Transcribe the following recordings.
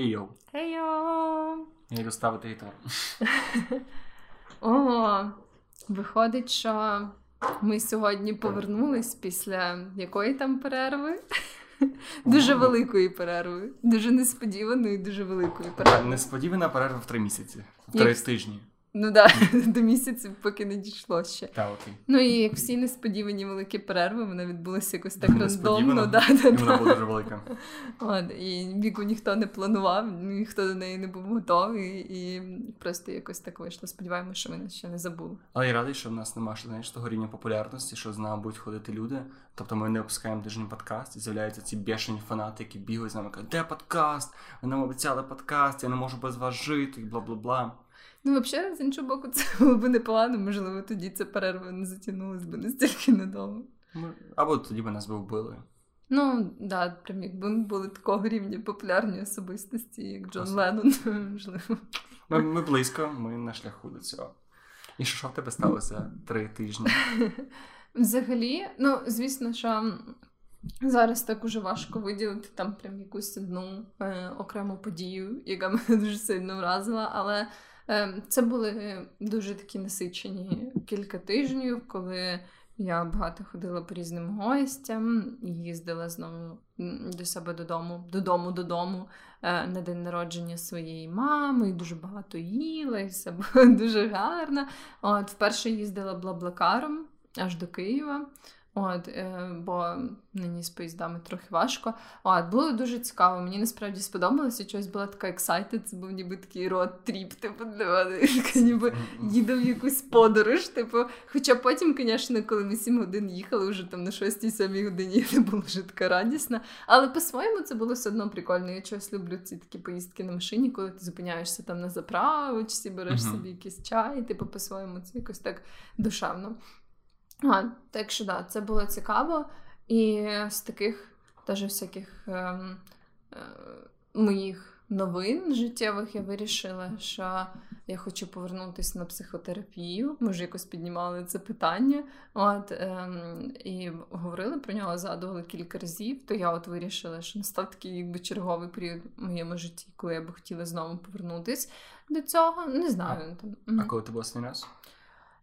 Хей-йоу. Хей-йоу! Я йду ставити гітару. О, виходить, що ми сьогодні повернулись після якої там перерви? Дуже великої перерви. Дуже несподіваної, дуже великої перерви. Несподівана перерва в три місяці. В три тижні. Ну так, да, до місяців поки не дійшло ще. Та, окей. Ну і як всі несподівані великі перерви, вона відбулася якось так рандомно. Да, да, і вона була дуже велика. От, І віку ніхто не планував, ніхто до неї не був готовий, і просто якось так вийшло. Сподіваємося, що нас ще не забули. Але я радий, що в нас немає знаєш, того рівня популярності, що з нами будуть ходити люди. Тобто ми не опускаємо тиждень подкаст, і з'являються ці бешені фанати, які бігають з нами кажуть, де подкаст? Ви нам обіцяли подкаст, я не можу без вас жити, і бла бла бла. Ну, взагалі, з іншого боку, це було б непогано, можливо, тоді ця перерва не затягнулася б настільки надовго. Або тоді б нас би вбили. Ну, да, прям якби ми були такого рівня популярні особистості, як Джон. Леннон, можливо. Ми, ми близько, ми на шляху до цього. І що в тебе сталося три тижні? Взагалі, ну, звісно, що. Зараз так уже важко виділити там прям якусь одну е, окрему подію, яка мене дуже сильно вразила. Але це були дуже такі насичені кілька тижнів, коли я багато ходила по різним гостям, і їздила знову до себе додому, додому, додому е, на день народження своєї мами, і дуже багато їла, і все було дуже гарно. От Вперше їздила BlaBlaCar ом аж до Києва. От, е, бо нині з поїздами трохи важко. От, було дуже цікаво. Мені насправді сподобалося, щось була така excited, це був ніби такий road trip, типу, ніби їду в якусь подорож. Типу, Хоча потім, звісно, коли ми 7 годин їхали, вже там на 6-7 годині не було вже така радісна. Але по-своєму це було все одно прикольно. Я чогось люблю ці такі поїздки на машині, коли ти зупиняєшся там на заправочці, береш uh-huh. собі якийсь чай, типу, по-своєму це якось так душевно. А, Так що да, це було цікаво. І з таких теж всяких е, е, моїх новин життєвих я вирішила, що я хочу повернутися на психотерапію. Ми вже якось піднімали це питання. От, е, І говорили про нього, згадували кілька разів. То я от вирішила, що настав такий якби черговий період в моєму житті, коли я би хотіла знову повернутися до цього. Не знаю. А, там. а коли ти була останній раз?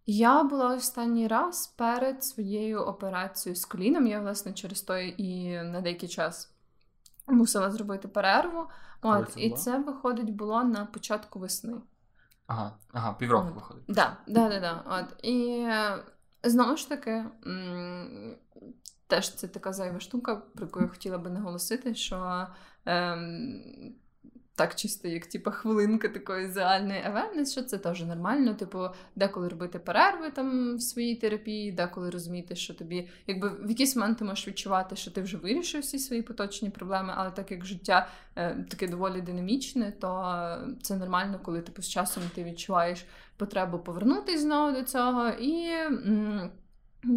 Я була останній раз перед своєю операцією з коліном. Я, власне, через той і на деякий час мусила зробити перерву. От, це І це виходить було на початку весни. Ага, ага, півроку От. виходить. Так, да, да, да, да. От. І е, знову ж таки, м- теж це така зайва штука, про яку я хотіла би наголосити, що. Ем, так чисто, як типу, хвилинка такої загальної awareness, що це теж нормально. Типу, деколи робити перерви там в своїй терапії, деколи розуміти, що тобі, якби в якийсь момент ти можеш відчувати, що ти вже вирішив всі свої поточні проблеми, але так як життя е, таке доволі динамічне, то це нормально, коли типу з часом ти відчуваєш потребу повернутися знову до цього і. М-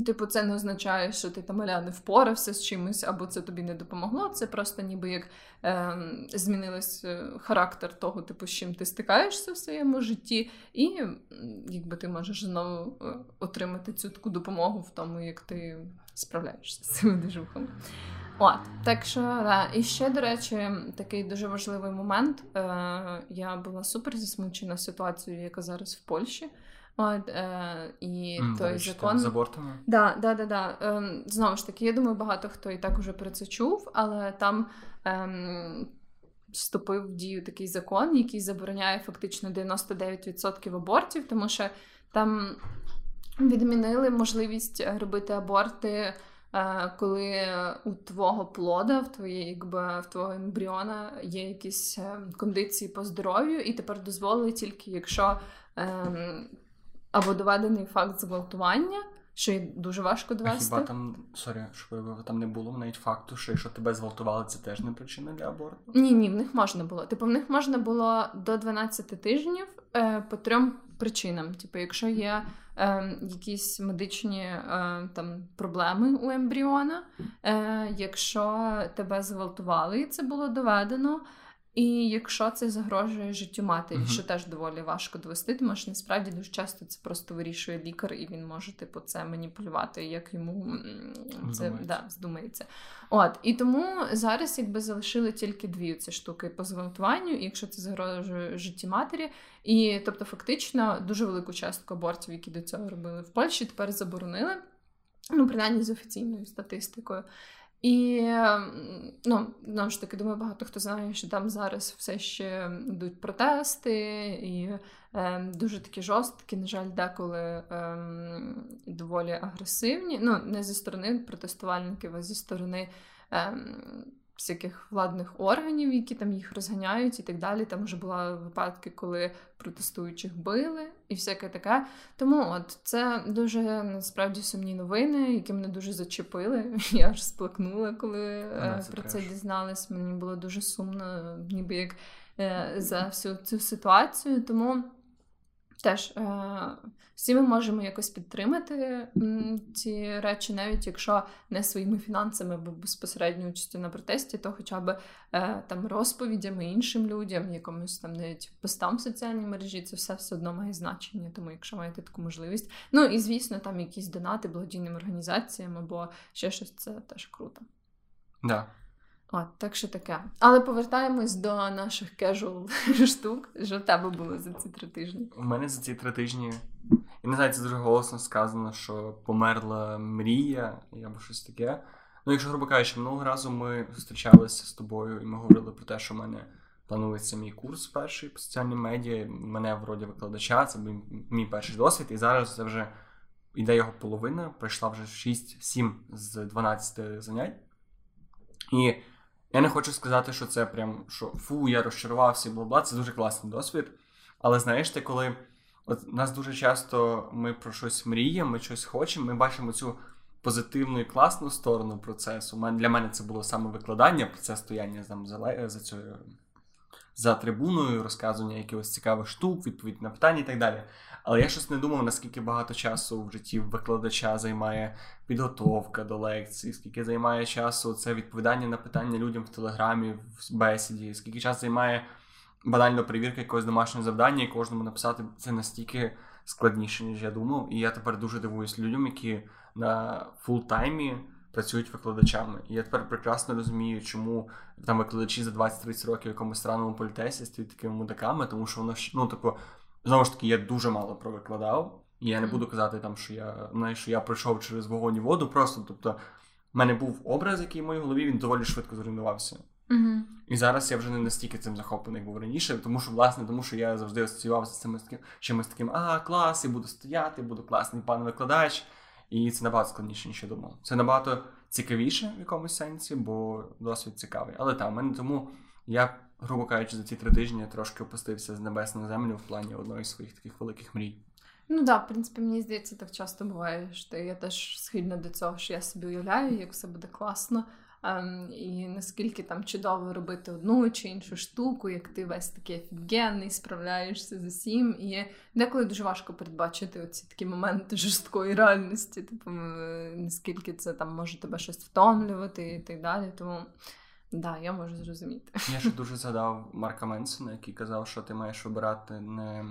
Типу, це не означає, що ти там аля не впорався з чимось, або це тобі не допомогло. Це просто ніби як е, змінилось характер того, типу, з чим ти стикаєшся в своєму житті, і якби ти можеш знову е, отримати цю таку допомогу в тому, як ти справляєшся з цими движухами. От, так що, да. І ще, до речі, такий дуже важливий момент. Е, Я була супер засмучена ситуацією, яка зараз в Польщі. От, е, І mm, той закон за бортами? Да, да, да, да. Е, знову ж таки, я думаю, багато хто і так уже про це чув, але там е, вступив в дію такий закон, який забороняє фактично 99% абортів, тому що там відмінили можливість робити аборти. Е, коли у твого плода, в твоєї, якби в твого ембріона є якісь е, кондиції по здоров'ю, і тепер дозволили тільки, якщо ем, або доведений факт зґвалтування, що й дуже важко довести. А Хіба там сорі, що там не було навіть факту, що якщо тебе зґвалтували, це теж не причина для аборту? Ні, ні, в них можна було. Типу, в них можна було до 12 тижнів е, по трьом причинам. Типу, якщо є е, якісь медичні е, там проблеми у ембріона, е, якщо тебе зґвалтували, і це було доведено. І якщо це загрожує життю матері, uh-huh. що теж доволі важко довести, тому що насправді дуже часто це просто вирішує лікар, і він може типу це маніпулювати, як йому це да, здумається. От і тому зараз якби залишили тільки дві ці штуки по зґвалтуванню, якщо це загрожує житті матері, і тобто, фактично, дуже велику частку абортів, які до цього робили в Польщі, тепер заборонили. Ну, принаймні з офіційною статистикою. І ну, знову ж таки, думаю, багато хто знає, що там зараз все ще йдуть протести, і е, дуже такі жорсткі, на жаль, деколи е, доволі агресивні. Ну, не зі сторони протестувальників, а зі сторони е, всяких владних органів, які там їх розганяють і так далі. Там вже були випадки, коли протестуючих били і всяке таке. Тому от це дуже насправді сумні новини, які мене дуже зачепили. Я аж сплакнула, коли а, це про треш. це дізналась. Мені було дуже сумно, ніби як е, за всю цю ситуацію. Тому. Теж е, всі ми можемо якось підтримати ці речі, навіть якщо не своїми фінансами або безпосередньо участю на протесті, то хоча б е, там розповідями іншим людям, якомусь там навіть постам в соціальній мережі, це все все одно має значення. Тому якщо маєте таку можливість, ну і звісно, там якісь донати благодійним організаціям або ще щось, це теж круто. Да. От, так що таке. Але повертаємось до наших casual штук. Що в тебе було за ці три тижні? У мене за ці три тижні. Я не знаю, це дуже голосно сказано, що померла мрія або щось таке. Ну, якщо грубо кажучи, минулого разу ми зустрічалися з тобою, і ми говорили про те, що в мене планується мій курс перший по соціальній медіа. Мене вроді викладача, це був мій перший досвід, і зараз це вже йде його половина. Пройшла вже 6-7 з 12 занять. І я не хочу сказати, що це прям що фу, я розчарувався, бла бла. Це дуже класний досвід. Але знаєш, ти коли от нас дуже часто ми про щось мріємо, ми щось хочемо, ми бачимо цю позитивну і класну сторону процесу. Для мене це було саме викладання, процес стояння там за за цією за трибуною, розказування якихось цікавих штук, відповідь на питання і так далі. Але я щось не думав, наскільки багато часу в житті викладача займає підготовка до лекцій, скільки займає часу це відповідання на питання людям в телеграмі, в бесіді, скільки часу займає банально перевірка якогось домашнього завдання, і кожному написати це настільки складніше, ніж я думав. І я тепер дуже дивуюсь людям, які на full-time і працюють викладачами. І я тепер прекрасно розумію, чому там викладачі за 20-30 років в якомусь странному політесі стають такими мудаками, тому що воно ну, тако, знову ж таки, я дуже мало провикладав. І я не буду казати, там, що я знаєш, що я пройшов через вогонь і воду. Просто тобто, в мене був образ, який в моїй голові він доволі швидко зруйнувався. Mm-hmm. І зараз я вже не настільки цим захоплений, як був раніше, тому що, власне, тому що я завжди асоціювався з цим чимось таким, а, клас, і буду стояти, буду класний пан викладач. І це набагато складніше, ніж я думав. Це набагато цікавіше в якомусь сенсі, бо досвід цікавий. Але там, мене тому я, грубо кажучи, за ці три тижні трошки опустився з небес на землю в плані одної з своїх таких великих мрій. Ну так, да, в принципі, мені здається, так часто буває, що я теж схильна до цього, що я собі уявляю, як все буде класно. Ем, і наскільки там чудово робити одну чи іншу штуку, як ти весь такий офігенний, справляєшся з усім. І деколи дуже важко передбачити оці такі моменти жорсткої реальності, типу, наскільки це там може тебе щось втомлювати і так далі. Тому. Да, я можу зрозуміти. Я ще дуже згадав Марка Менсона, який казав, що ти маєш обирати не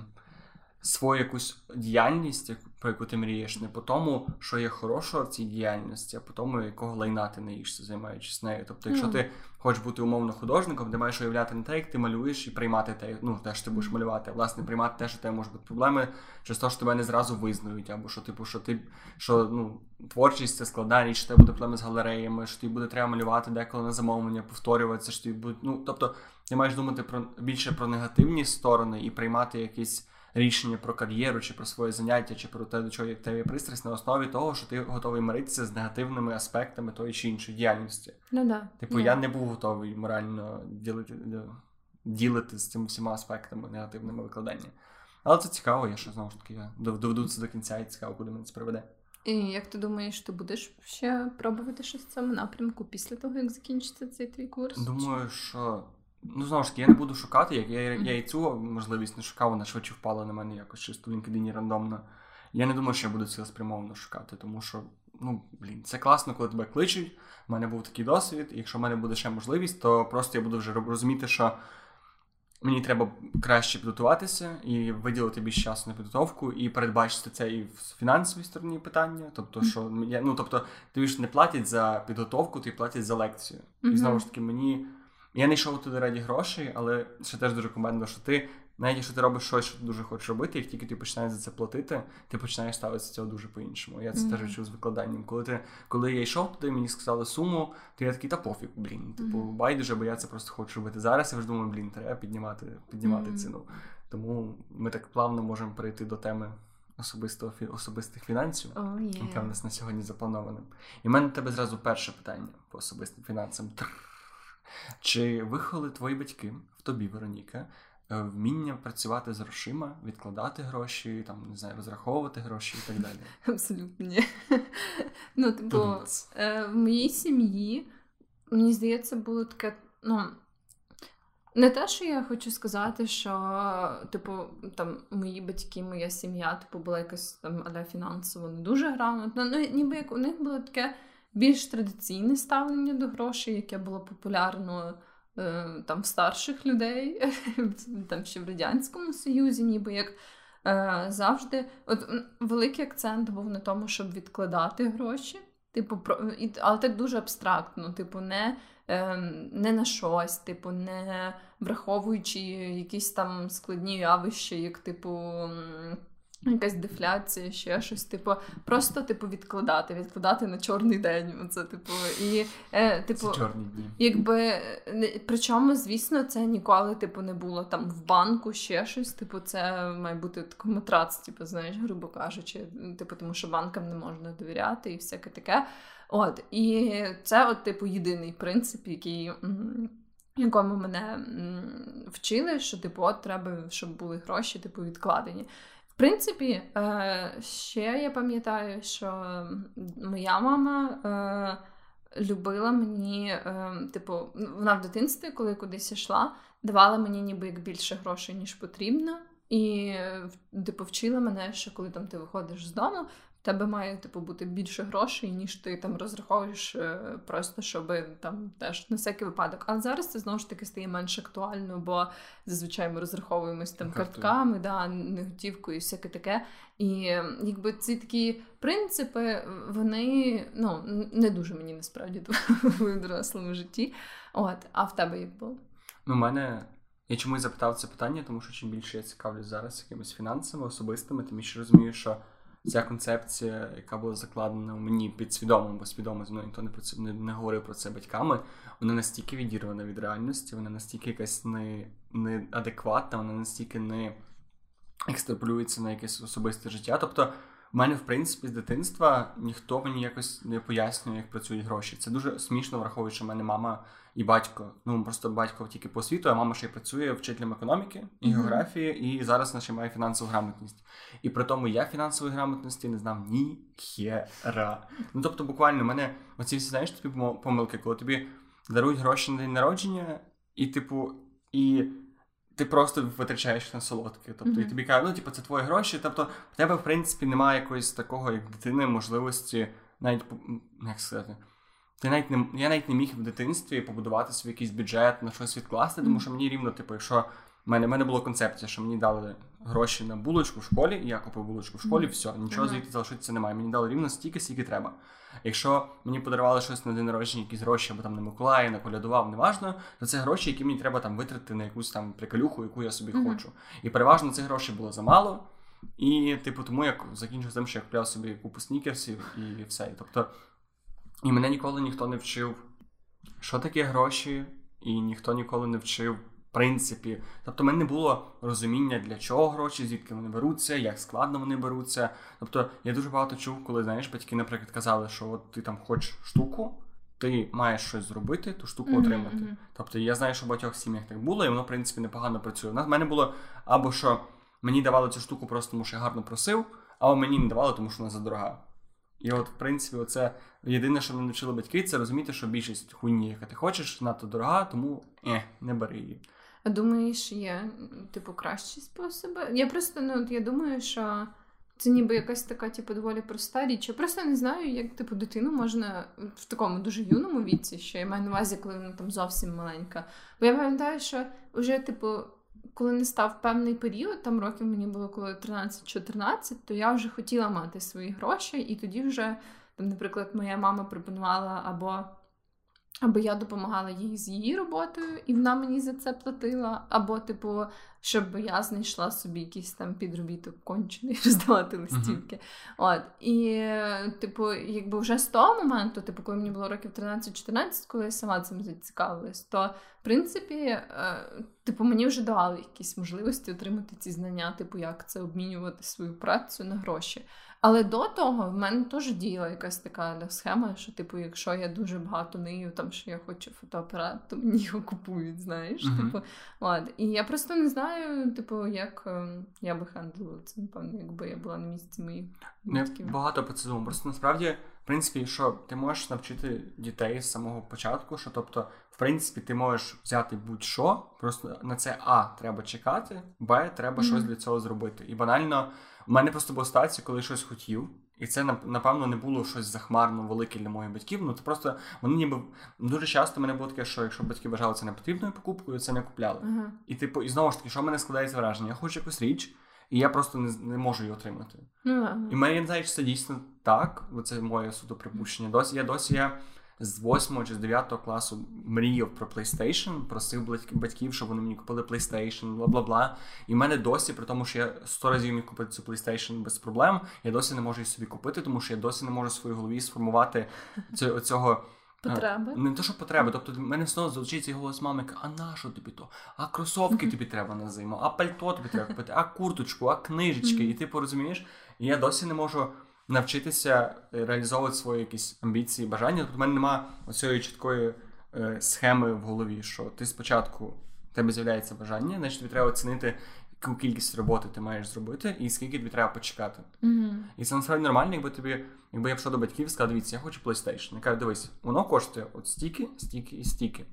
свою якусь діяльність, про яку ти мрієш, не по тому, що є хорошого в цій діяльності, а по тому, якого лайна ти наїшся, займаючись нею. Тобто, якщо mm. ти хочеш бути умовно художником, ти маєш уявляти не те, як ти малюєш, і приймати те, ну те, що ти будеш малювати, а власне приймати те, що тебе можуть бути проблеми, через те, що тебе не зразу визнають, або що, типу, що ти що ну, творчість це складна річ, що тебе буде проблеми з галереями, що тобі буде треба малювати деколи на замовлення, повторюватися, що тобі буде. Ну, тобто, ти маєш думати про більше про негативні сторони і приймати якісь рішення про кар'єру, чи про своє заняття, чи про те, до чого як тебе пристрасть на основі того, що ти готовий миритися з негативними аспектами тої чи іншої діяльності. Ну да. Типу, yeah. я не був готовий морально ділити ділити з цими всіма аспектами негативними викладання. Але це цікаво, я що знову ж таки я доведу це до кінця і цікаво, куди мене це приведе. І як ти думаєш, ти будеш ще пробувати щось в цьому напрямку після того, як закінчиться цей твій курс? Думаю, що Ну, знову ж таки, я не буду шукати, як я я і цю можливість не шукав, вона швидше впала на мене якось чисто в LinkedIn рандомно. Я не думаю, що я буду цілеспрямовано шукати, тому що, ну, блін, це класно, коли тебе кличуть. У мене був такий досвід, і якщо в мене буде ще можливість, то просто я буду вже розуміти, що мені треба краще підготуватися і виділити більше часу на підготовку, і передбачити це і в фінансовій стороні питання. Тобто, що я ну тобто, тобі ж не платять за підготовку, тобі платять за лекцію. І знову ж таки, мені я не йшов туди раді грошей, але ще теж дуже командно, що ти навіть якщо ти робиш щось, що ти дуже хочеш робити, як тільки ти починаєш за це платити, ти починаєш ставитися цього дуже по-іншому. Я це mm-hmm. теж відчув з викладанням. Коли ти, коли я йшов туди, мені сказали суму, то я такий, та пофіг, блін. Типу, mm-hmm. байдуже, бо я це просто хочу робити. Зараз я вже думаю, блін, треба піднімати піднімати mm-hmm. ціну. Тому ми так плавно можемо перейти до теми особистого особистих фінансів, oh, yeah. яка в нас на сьогодні запланована. І в мене тебе зразу перше питання по особистим фінансам. Чи виховали твої батьки в тобі, Вероніка? Е, вміння працювати з грошима, відкладати гроші, там не знаю, розраховувати гроші і так далі. Абсолютно ні. Ну, типу, е, в моїй сім'ї, мені здається, було таке, ну. Не те, що я хочу сказати, що, типу, там мої батьки, моя сім'я, типу, була якась там але фінансово не дуже грамотна. Ну, ніби як у них було таке більш традиційне ставлення до грошей, яке було популярно Е, там старших людей, там ще в Радянському Союзі, ніби як е, завжди. От Великий акцент був на тому, щоб відкладати гроші. Типу, про, але так дуже абстрактно, типу, не е, не на щось, типу, не враховуючи якісь там складні явища, як типу Якась дефляція, ще щось, типу, просто типу відкладати, відкладати на чорний день. Оце, типу, і е, типу, це чорні дні. Якби причому, звісно, це ніколи типу не було там в банку ще щось. Типу, це має бути матрац, типу, знаєш, грубо кажучи, типу, тому що банкам не можна довіряти і всяке таке. От і це, от, типу, єдиний принцип, який. Якому мене вчили, що типу, от треба, щоб були гроші, типу, відкладені принципі, е, ще я пам'ятаю, що моя мама е, любила мені, е, типу, вона в дитинстві, коли кудись йшла, давала мені ніби як більше грошей, ніж потрібно. І типу, вчила мене, що коли там ти виходиш з дому, тебе має типу бути більше грошей, ніж ти там розраховуєш е, просто, щоб там теж на всякий випадок. Але зараз це знову ж таки стає менш актуально, бо зазвичай ми розраховуємось там картками, да, неготівкою і всяке таке. І якби ці такі принципи, вони ну не дуже мені насправді в дорослому житті. От, а в тебе як було? Ну, мене. Я чомусь запитав це питання, тому що чим більше я цікавлюсь зараз якимись фінансами особистими, тим більше розумію, що ця концепція, яка була закладена мені підсвідомо, бо свідомо зі мною ніхто не про не, не говорив про це батьками. Вона настільки відірвана від реальності, вона настільки якась не, неадекватна, вона настільки не екстраполюється на якесь особисте життя. Тобто, в мене, в принципі, з дитинства ніхто мені якось не пояснює, як працюють гроші. Це дуже смішно, враховуючи, що в мене мама і батько. Ну просто батько тільки по світу, а мама ще й працює вчителем економіки і географії, і зараз вона ще має фінансову грамотність. І при тому я фінансової грамотності не знав ні хера. Ну тобто, буквально в мене оці всі знаєш тобі помилки, коли тобі дарують гроші на день народження, і типу, і. Ти просто витрачаєш на солодке. Тобто, mm-hmm. і тобі кажуть, ну, типу, це твої гроші. Тобто, в тебе, в принципі, немає якоїсь такого, як дитини, можливості навіть як сказати, ти навіть не я навіть не міг в дитинстві побудувати свій якийсь бюджет на щось відкласти, тому що мені рівно, типу, якщо в мене в мене була концепція, що мені дали гроші на булочку в школі, я купив булочку в школі, все, нічого звідти залишитися немає. Мені дали рівно стільки, скільки треба. Якщо мені подарували щось на день народження, якісь гроші, або там на Миколаї, на колядував, неважно, то це гроші, які мені треба там витратити на якусь там приколюху, яку я собі mm-hmm. хочу. І переважно цих грошей було замало. І, типу, тому я закінчив тим, що я купляв собі купу снікерсів і все. Тобто і мене ніколи ніхто не вчив, що таке гроші, і ніхто ніколи не вчив в принципі. Тобто, в мене не було розуміння, для чого гроші, звідки вони беруться, як складно вони беруться. Тобто, я дуже багато чув, коли знаєш, батьки, наприклад, казали, що от ти там хочеш штуку, ти маєш щось зробити, ту штуку mm-hmm, отримати. Mm-hmm. Тобто, я знаю, що в багатьох сім'ях так було, і воно, в принципі, непогано працює. У нас в мене було або що мені давали цю штуку просто тому, що я гарно просив, або мені не давали, тому що вона задорога. І от, в принципі, оце єдине, що мене навчили батьки, це розуміти, що більшість хуйні, яка ти хочеш, надто дорога, тому е, не бери її. А думаєш, є, типу, кращі способи? Я просто ну, я думаю, що це ніби якась така, типу, доволі проста річ. Я просто не знаю, як типу дитину можна в такому дуже юному віці, що я маю на увазі, коли вона там зовсім маленька. Бо я пам'ятаю, що вже, типу, коли не став певний період, там років мені було коли 13-14, то я вже хотіла мати свої гроші, і тоді вже, там, наприклад, моя мама пропонувала або або я допомагала їй з її роботою, і вона мені за це платила, або, типу, щоб я знайшла собі якийсь там підробіток кончений роздавати листівки. Uh-huh. От. І, типу, якби вже з того моменту, типу, коли мені було років 13-14, коли я сама цим зацікавилась, то в принципі, е, типу, мені вже давали якісь можливості отримати ці знання, типу, як це обмінювати свою працю на гроші. Але до того в мене теж діяла якась така схема, що, типу, якщо я дуже багато нею, там що я хочу фотоапарат, то мені його купують, знаєш. Uh-huh. Типу, ладно. І я просто не знаю, типу, як ем, я би хендлила це, напевно, якби я була на місці моїх батьків. Багато по цьому. Просто насправді, принципі, що ти можеш навчити дітей з самого початку, що тобто, в принципі, ти можеш взяти будь-що, просто на це А треба чекати, Б, треба mm-hmm. щось для цього зробити. І банально. У мене просто була ситуація, коли я щось хотів, і це напевно не було щось захмарно велике для моїх батьків. Ну це просто вони ніби дуже часто мене було таке, що якщо батьки вважали це непотрібною покупкою, це не купляли. Uh-huh. І типу, і знову ж таки, що в мене складається враження? Я хочу якусь річ, і я просто не не можу її отримати. Uh-huh. І мене я не знаю, чи це дійсно так, бо це моє суто припущення. Досі я досі я з 8 чи з 9 класу мріяв про PlayStation, просив батьків, щоб вони мені купили PlayStation, бла бла бла. І в мене досі, при тому, що я 100 разів міг купити цю PlayStation без проблем, я досі не можу її собі купити, тому що я досі не можу в своїй голові сформувати цього. Потреби. Не те, що потреби. Тобто в мене знову звучить цей голос мами, а на що тобі то? А кросовки тобі треба на зиму, а пальто тобі треба купити, а курточку, а книжечки. І ти порозумієш, і я досі не можу навчитися реалізовувати свої якісь амбіції, бажання. Тобто в мене немає оцієї чіткої е, схеми в голові, що ти спочатку в тебе з'являється бажання, значить тобі треба оцінити, яку кількість роботи ти маєш зробити, і скільки тобі треба почекати. Mm-hmm. І це насправді нормально, якби тобі, якби я пішов до батьків і сказав, дивіться, я хочу PlayStation. Я кажу, дивись, воно коштує от стільки, стільки і стільки.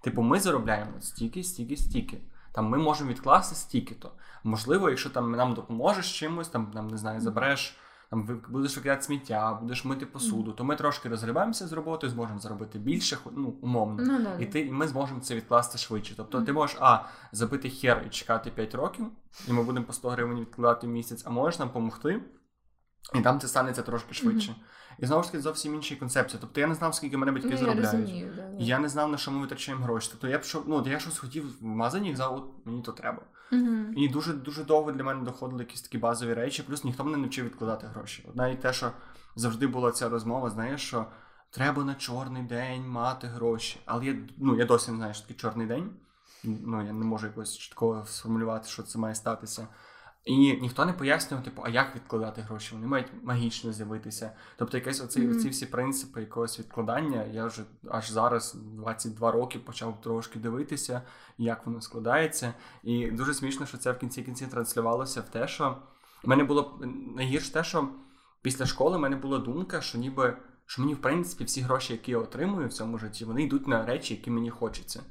Типу, ми заробляємо от стільки, стільки, стільки. Там ми можемо відкласти стільки-то. Можливо, якщо там нам допоможеш чимось, там, нам не знаю, забереш там будеш викидати сміття, будеш мити посуду, то ми трошки розгрібаємося з роботою, зможемо заробити більше, ну умовно, ну, да, і ти і ми зможемо це відкласти швидше. Тобто ти можеш а забити хер і чекати 5 років, і ми будемо по 100 гривень відкладати в місяць, а можеш нам допомогти, і там це станеться трошки швидше. Mm-hmm. І знову ж таки зовсім інші концепції. Тобто я не знав, скільки мене батьки ну, заробляють. Я, розумію, да, да. я не знав, на що ми витрачаємо гроші. Тобто я пішов, ну я щось хотів в магазині і казав, от мені то треба. Uh-huh. І дуже дуже довго для мене доходили якісь такі базові речі, плюс ніхто мене не навчив відкладати гроші. Одна навіть те, що завжди була ця розмова, знаєш, що треба на чорний день мати гроші. Але я ну, я досі не знаю, що такий чорний день. Ну, Я не можу якось чітко сформулювати, що це має статися. І ніхто не пояснював, типу, а як відкладати гроші? Вони мають магічно з'явитися. Тобто, якесь оці, mm-hmm. оці всі принципи якогось відкладання. Я вже аж зараз, 22 роки, почав трошки дивитися, як воно складається. І дуже смішно, що це в кінці кінці транслювалося в те, що в мене було найгірше те, що після школи в мене була думка, що ніби що мені, в принципі, всі гроші, які я отримую в цьому житті, вони йдуть на речі, які мені хочеться.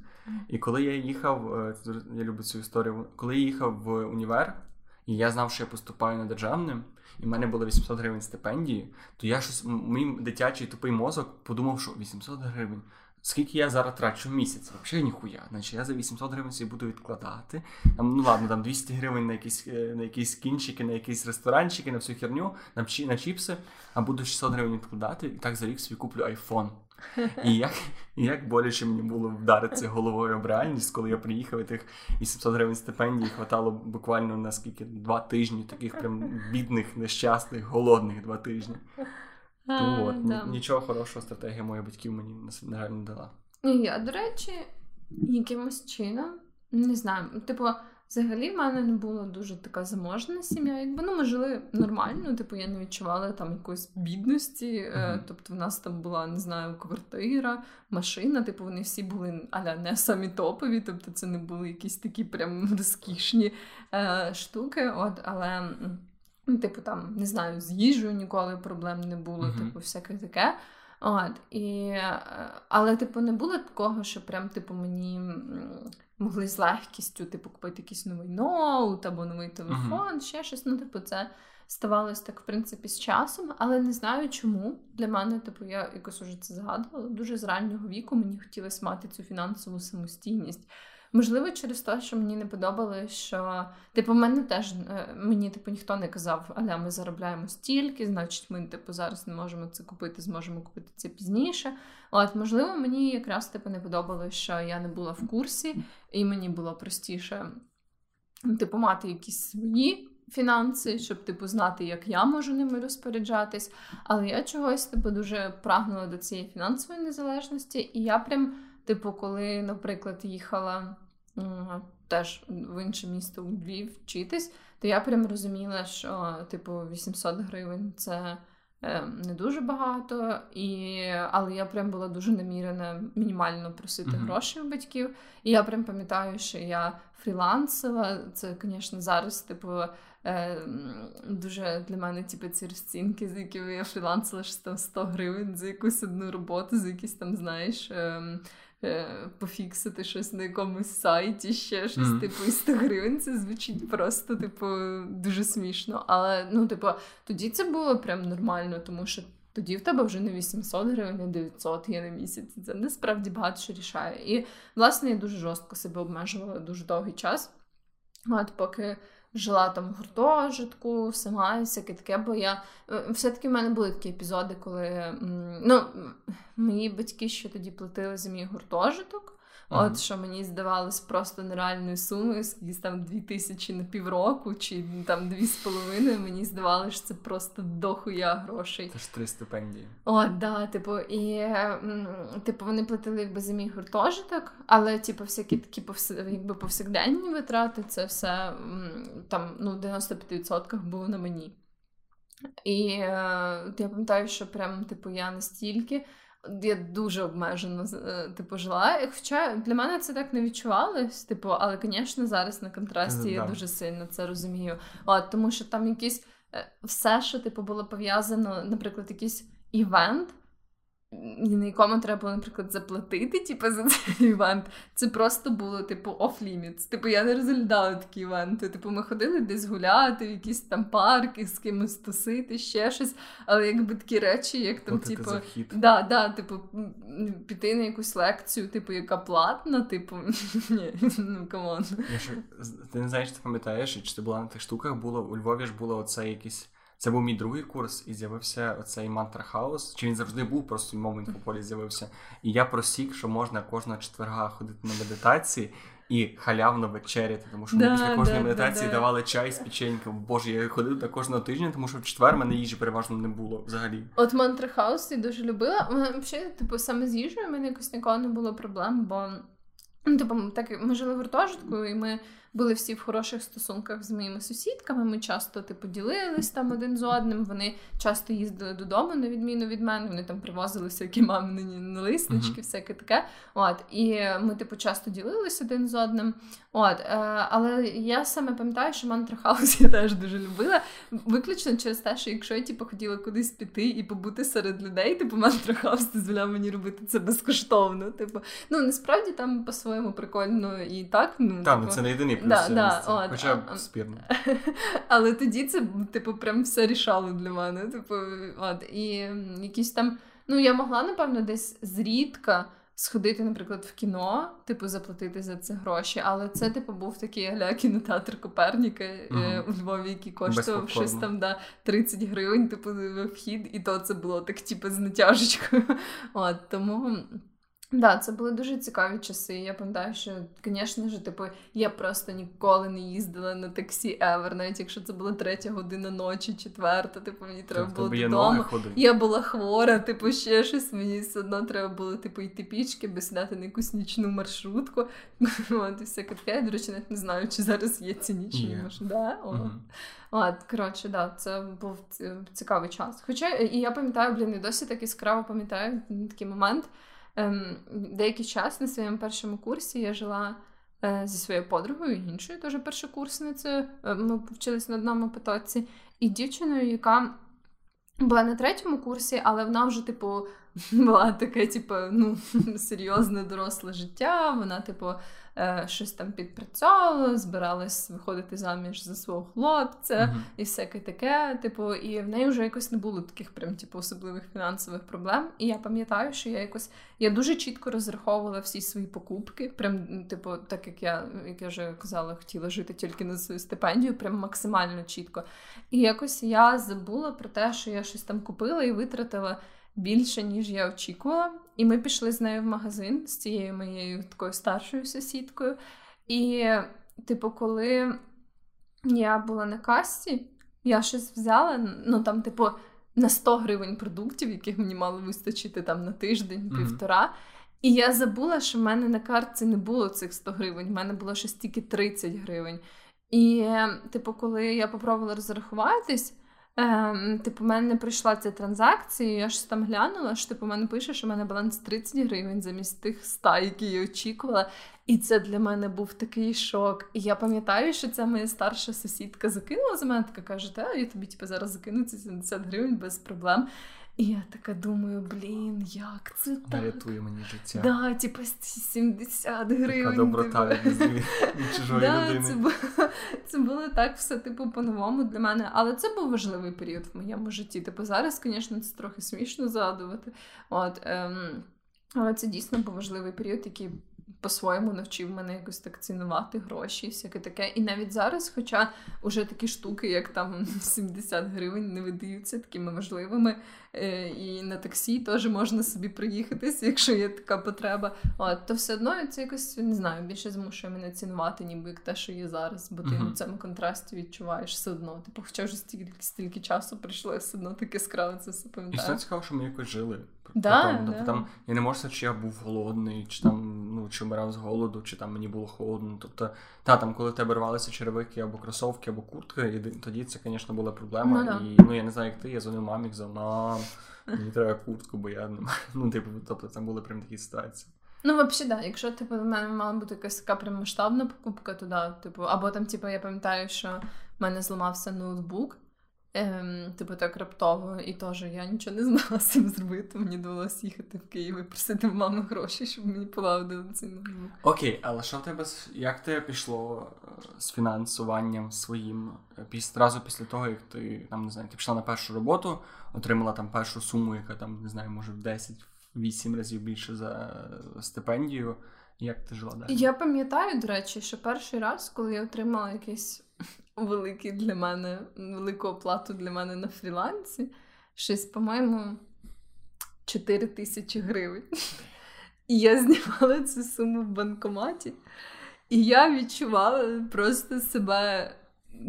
І коли я їхав, е, я люблю цю історію, коли я їхав в універ. І я знав, що я поступаю на державне, і в мене було 800 гривень стипендії, то я щось, мій дитячий тупий мозок подумав, що 800 гривень. Скільки я зараз трачу місяць? Взагалі ніхуя. Значить, я за 800 гривень собі буду відкладати. Там, Ну ладно, там 200 гривень на якісь е, на якісь кінчики, на якісь ресторанчики, на всю херню, на на чіпси, а буду 600 гривень відкладати, і так за рік собі куплю айфон. І як як боляче мені було вдаритися головою об реальність, коли я приїхав і тих 800 гривень стипендії хватало буквально на скільки два тижні, таких прям бідних, нещасних, голодних два тижні. То от, да. Нічого хорошого стратегія моїх батьків мені на жаль не дала. Я, до речі, якимось чином не знаю, типу. Взагалі, в мене не була дуже така заможна сім'я. Якби ну ми жили нормально, типу я не відчувала там якоїсь бідності. Mm-hmm. Тобто, в нас там була не знаю, квартира, машина. Типу, вони всі були аля не самі топові, тобто це не були якісь такі прям розкішні е, штуки. От, але ну, типу, там не знаю, з їжею ніколи проблем не було, mm-hmm. типу, всяке таке. От, і, е, Але, типу, не було такого, що прям, типу, мені могли з легкістю, типу, купити якийсь новий ноут або новий телефон, uh-huh. ще щось. Ну, типу, це ставалось так, в принципі, з часом, але не знаю чому. Для мене, типу, я якось уже це згадувала. Дуже з раннього віку мені хотілося мати цю фінансову самостійність. Можливо, через те, що мені не подобалось, що типу, в мене теж е, мені типу ніхто не казав, але ми заробляємо стільки, значить, ми типу зараз не можемо це купити, зможемо купити це пізніше. От, можливо, мені якраз типу не подобалось, що я не була в курсі, і мені було простіше, типу, мати якісь свої. Фінанси, щоб типу знати, як я можу ними розпоряджатись. Але я чогось типу дуже прагнула до цієї фінансової незалежності, і я прям Типу, коли, наприклад, їхала теж в інше місто у Львів вчитись, то я прям розуміла, що типу 800 гривень це е, не дуже багато, і... але я прям була дуже намірена мінімально просити mm-hmm. грошей у батьків. І я прям пам'ятаю, що я фрілансила. Це, звісно, зараз, типу, е, дуже для мене типу, ці розцінки, з якими я фрілансила що там 100 гривень за якусь одну роботу, за якісь там, знаєш. Е, Е, пофіксити щось на якомусь сайті, ще щось, mm. типу, і 100 гривень. Це звучить просто, типу, дуже смішно. Але ну, типу, тоді це було прям нормально, тому що. Тоді в тебе вже не 800 гривень, а 900 є на місяць. Це насправді багато що рішає. І, власне, я дуже жорстко себе обмежувала дуже довгий час. От поки жила там в гуртожитку, сама всяке таке, бо я е, все-таки в мене були такі епізоди, коли ну, мої батьки ще тоді платили за мій гуртожиток. От що мені здавалось просто нереальною сумою, скільки там дві тисячі на півроку, чи там дві з половиною. Мені здавалося, що це просто дохуя грошей. Це ж три стипендії. О, да, типу, і типу вони платили якби за мій гуртожиток, але типу, всякі такі якби повсякденні витрати, це все там ну, в 95% було на мені. І е, я пам'ятаю, що прям типу я настільки я дуже обмежено е, типу, жила. Хоча для мене це так не відчувалось, типу, але, звісно, зараз на контрасті я дуже сильно це розумію. От, Тому що там якісь е, все, що типу, було пов'язано, наприклад, якийсь івент на якому треба було, наприклад, заплатити типу, за цей івент. Це просто було, типу, off-limits. Типу, я не розглядала такі івенти. Типу, ми ходили десь гуляти, в якісь там парки, з кимось тусити, ще щось. Але якби такі речі, як там, Платити типу, да, да, типу, піти на якусь лекцію, типу, яка платна, типу, ні, ну come on. Ти не знаєш, ти пам'ятаєш, чи ти була на тих штуках, було у Львові ж було оце якісь. Це був мій другий курс, і з'явився оцей мантра хаус. Чи він завжди був, просто момент по полі з'явився. І я просік, що можна кожного четверга ходити на медитації і халявно вечеряти, тому що да, ми після кожної да, медитації да, давали чай з печеньком. Боже, я ходив до кожного тижня, тому що в четвер мене їжі переважно не було взагалі. От мантра хаус я дуже любила. Взагалі, типу, саме з їжею в мене якось ніколи не було проблем, бо. Ну, типу, так ми жили в гуртожитку, і ми були всі в хороших стосунках з моїми сусідками. Ми часто типу, ділились там один з одним. Вони часто їздили додому, на відміну від мене. Вони там привозили всякі мамині налиснички, uh-huh. всяке таке. От, І ми, типу, часто ділились один з одним. От, е, Але я саме пам'ятаю, що мантрахаус я теж дуже любила. Виключно через те, що якщо я типу, хотіла кудись піти і побути серед людей, типу мантрахаус дозволяв мені робити це безкоштовно. Типу, ну насправді там по-своєму прикольно і так. Ну, Там типу, це не єдиний. Да, да, от, Хоча б спірно. Але тоді це, типу, прям все рішало для мене. Типу, от, І якісь там. Ну, я могла, напевно, десь зрідка сходити, наприклад, в кіно, типу, заплатити за це гроші. Але це, типу, був такий гля кінотеатр Коперніка uh-huh. у Львові, який коштував щось там да, 30 гривень, типу, вхід, і то це було так, типу, з натяжечкою. От, Тому. Да, це були дуже цікаві часи. Я пам'ятаю, що, звісно ж, типу, я просто ніколи не їздила на таксі ever, навіть якщо це була третя година ночі, четверта, типу, мені треба було додому. Я була хвора, типу, ще щось. Мені все одно треба було типу, йти пічки, би сідати на якусь нічну маршрутку. От, і всяке таке. Я, до речі, навіть не знаю, чи зараз є ці нічні yeah. маршрутки. Да? О. От, коротше, да, це був цікавий час. Хоча і я пам'ятаю, блін, і досі так яскраво пам'ятаю такий момент. Ем, Деякий час на своєму першому курсі я жила е, зі своєю подругою, іншою теж першокурсницею. Е, ми повчилися на одному потоці, і дівчиною, яка була на третьому курсі, але вона вже, типу, була таке, типу, ну, серйозне доросле життя. Вона, типу, е, щось там підпрацьовувала, збиралась виходити заміж за свого хлопця mm-hmm. і всяке таке. Типу, і в неї вже якось не було таких прям типу, особливих фінансових проблем. І я пам'ятаю, що я якось я дуже чітко розраховувала всі свої покупки. Прям, типу, так як я, як я вже казала, хотіла жити тільки на свою стипендію, прям максимально чітко. І якось я забула про те, що я щось там купила і витратила більше, ніж я очікувала. І ми пішли з нею в магазин з цією моєю такою старшою сусідкою. І, типу, коли я була на касті, я щось взяла, ну там, типу, на 100 гривень продуктів, яких мені мало вистачити там на тиждень, півтора. Mm-hmm. І я забула, що в мене на картці не було цих 100 гривень, в мене було щось тільки 30 гривень. І, типу, коли я попробувала розрахуватись, Ем, Типу, в мене не прийшла ця транзакція, я ж там глянула, що типу, мене пише, що в мене баланс 30 гривень замість тих 100, які я очікувала. І це для мене був такий шок. І я пам'ятаю, що ця моя старша сусідка закинула за мене, така каже, я тобі типу, зараз закину ці 70 гривень без проблем. І я така думаю, блін, як це так? Рятує мені життя. Да, типу 70 гривень. Така доброта від чужої да, людини. Це було, це було так все, типу, по-новому для мене. Але це був важливий період в моєму житті. Типу, зараз, звісно, це трохи смішно згадувати. От, ем, але це дійсно був важливий період, який по-своєму навчив мене якось так цінувати гроші, всяке таке. І навіть зараз, хоча вже такі штуки, як там 70 гривень, не видаються такими важливими. Е, і на таксі теж можна собі приїхатись, якщо є така потреба. От, то все одно це якось не знаю, більше змушує мене цінувати, ніби як те, що є зараз, бо ти uh-huh. в цьому контрасті відчуваєш все одно. Типу, хоча вже стільки стільки часу прийшло, я все одно таке скраво це все пам'ятаю. І все цікаво, що ми якось жили. Да, Потом, да. Тобто там я не можу сказати, чи я був голодний, чи там чи вмирав з голоду, чи там мені було холодно. Тобто, та там, коли в тебе рвалися черевики або кросовки, або куртки, і тоді це, звісно, була проблема. Ну, да. І ну я не знаю, як ти, я дзвонив мамі, казав, мам, мені треба куртку, бо я не маю. Ну, типу, тобто там були прям такі ситуації. Ну, взагалі, да. Якщо типу, в мене мала бути якась така прям масштабна покупка, то да, типу, або там, типу, я пам'ятаю, що в мене зламався ноутбук. Ем, Типу так раптово, і теж я нічого не знала з цим зробити. Мені довелося їхати в Київ і просити в мами гроші, щоб мені полагодили цей ноутбук. Окей, але що в тебе як тебе пішло е, з фінансуванням своїм одразу після того, як ти там не знаю, ти пішла на першу роботу, отримала там першу суму, яка там не знаю, може в 10-8 разів більше за стипендію. Як ти жила далі? Я пам'ятаю, до речі, що перший раз, коли я отримала якийсь великий для мене, велику оплату для мене на фрілансі, щось, по-моєму, 4 тисячі гривень. І я знімала цю суму в банкоматі, і я відчувала просто себе.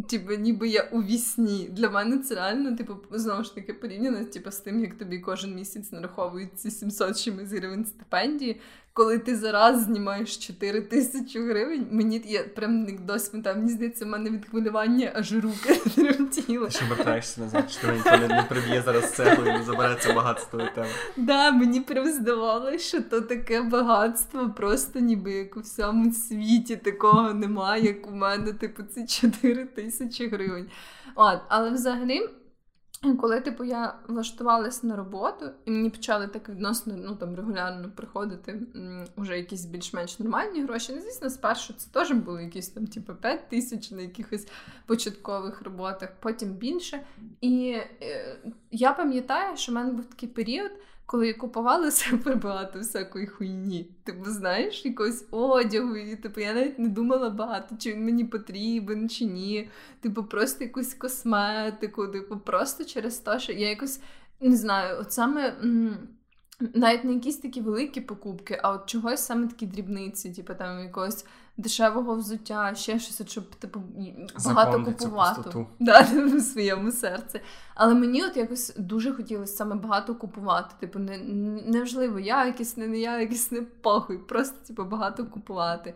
Типу, ніби я у вісні. Для мене це реально, типу, знову ж таки, порівняно типу, з тим, як тобі кожен місяць нараховують ці 700 чимось гривень стипендії коли ти зараз знімаєш 4 тисячі гривень, мені я прям не досі там, мені здається, в мене від хвилювання аж руки тремтіли. Ще вертаєшся назад, що ніхто не, не приб'є зараз цеглу і не забере це багатство від тебе. Да, мені прям здавалося, що то таке багатство, просто ніби як у всьому світі такого немає, як у мене, типу, ці 4 тисячі гривень. От, але взагалі. Коли типу я влаштувалася на роботу, і мені почали так відносно ну там регулярно приходити вже якісь більш-менш нормальні гроші. Ну, звісно, спершу це теж були якісь там, типу, 5 тисяч на якихось початкових роботах, потім більше. І е, я пам'ятаю, що в мене був такий період, коли я купувала супер багато всякої хуйні. Типу, знаєш, якогось одягу, і типу, я навіть не думала багато, чи він мені потрібен, чи ні. Типу, просто якусь косметику, типу, просто через те, що я якось не знаю, от саме. Навіть не якісь такі великі покупки, а от чогось саме такі дрібниці, типу там якогось дешевого взуття, ще щось, щоб типу багато купувати да, в своєму серці. Але мені от якось дуже хотілося саме багато купувати. Типу, не неважливо, я якийсь не, не я, якийсь не похуй, просто типу, багато купувати.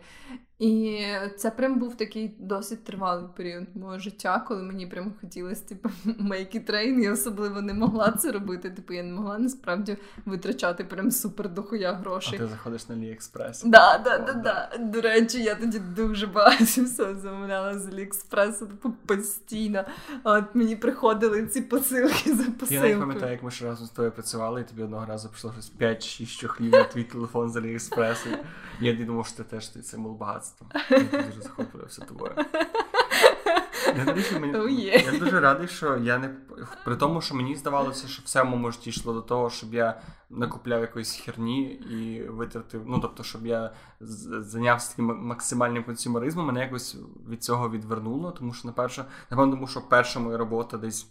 І це прям був такий досить тривалий період мого життя, коли мені прям хотілося типу, make it rain. Я особливо не могла це робити. Типу, я не могла насправді витрачати прям супер дохуя грошей. А ти заходиш на Аліекспрес. Да, да, да, да. До речі, я тоді дуже багато все замовляла з Аліекспресу типу, постійно. От мені приходили ці посилки за посилкою. Я не пам'ятаю, як ми ще разом з тобою працювали, і тобі одного разу прийшло щось 5-6 чохлів на твій телефон з Аліекспресу. Я думав, що ти теж ти це мол багатство. Я дуже захоплювався тобою. Я, дуже, мені, Oh, yeah. я дуже радий, що я не при тому, що мені здавалося, що все в моєму житті йшло до того, щоб я накупляв якоїсь херні і витратив. Ну тобто, щоб я зайнявся таким максимальним консюмеризмом, мене якось від цього відвернуло, тому що на перше, напевно, тому що перша моя робота десь.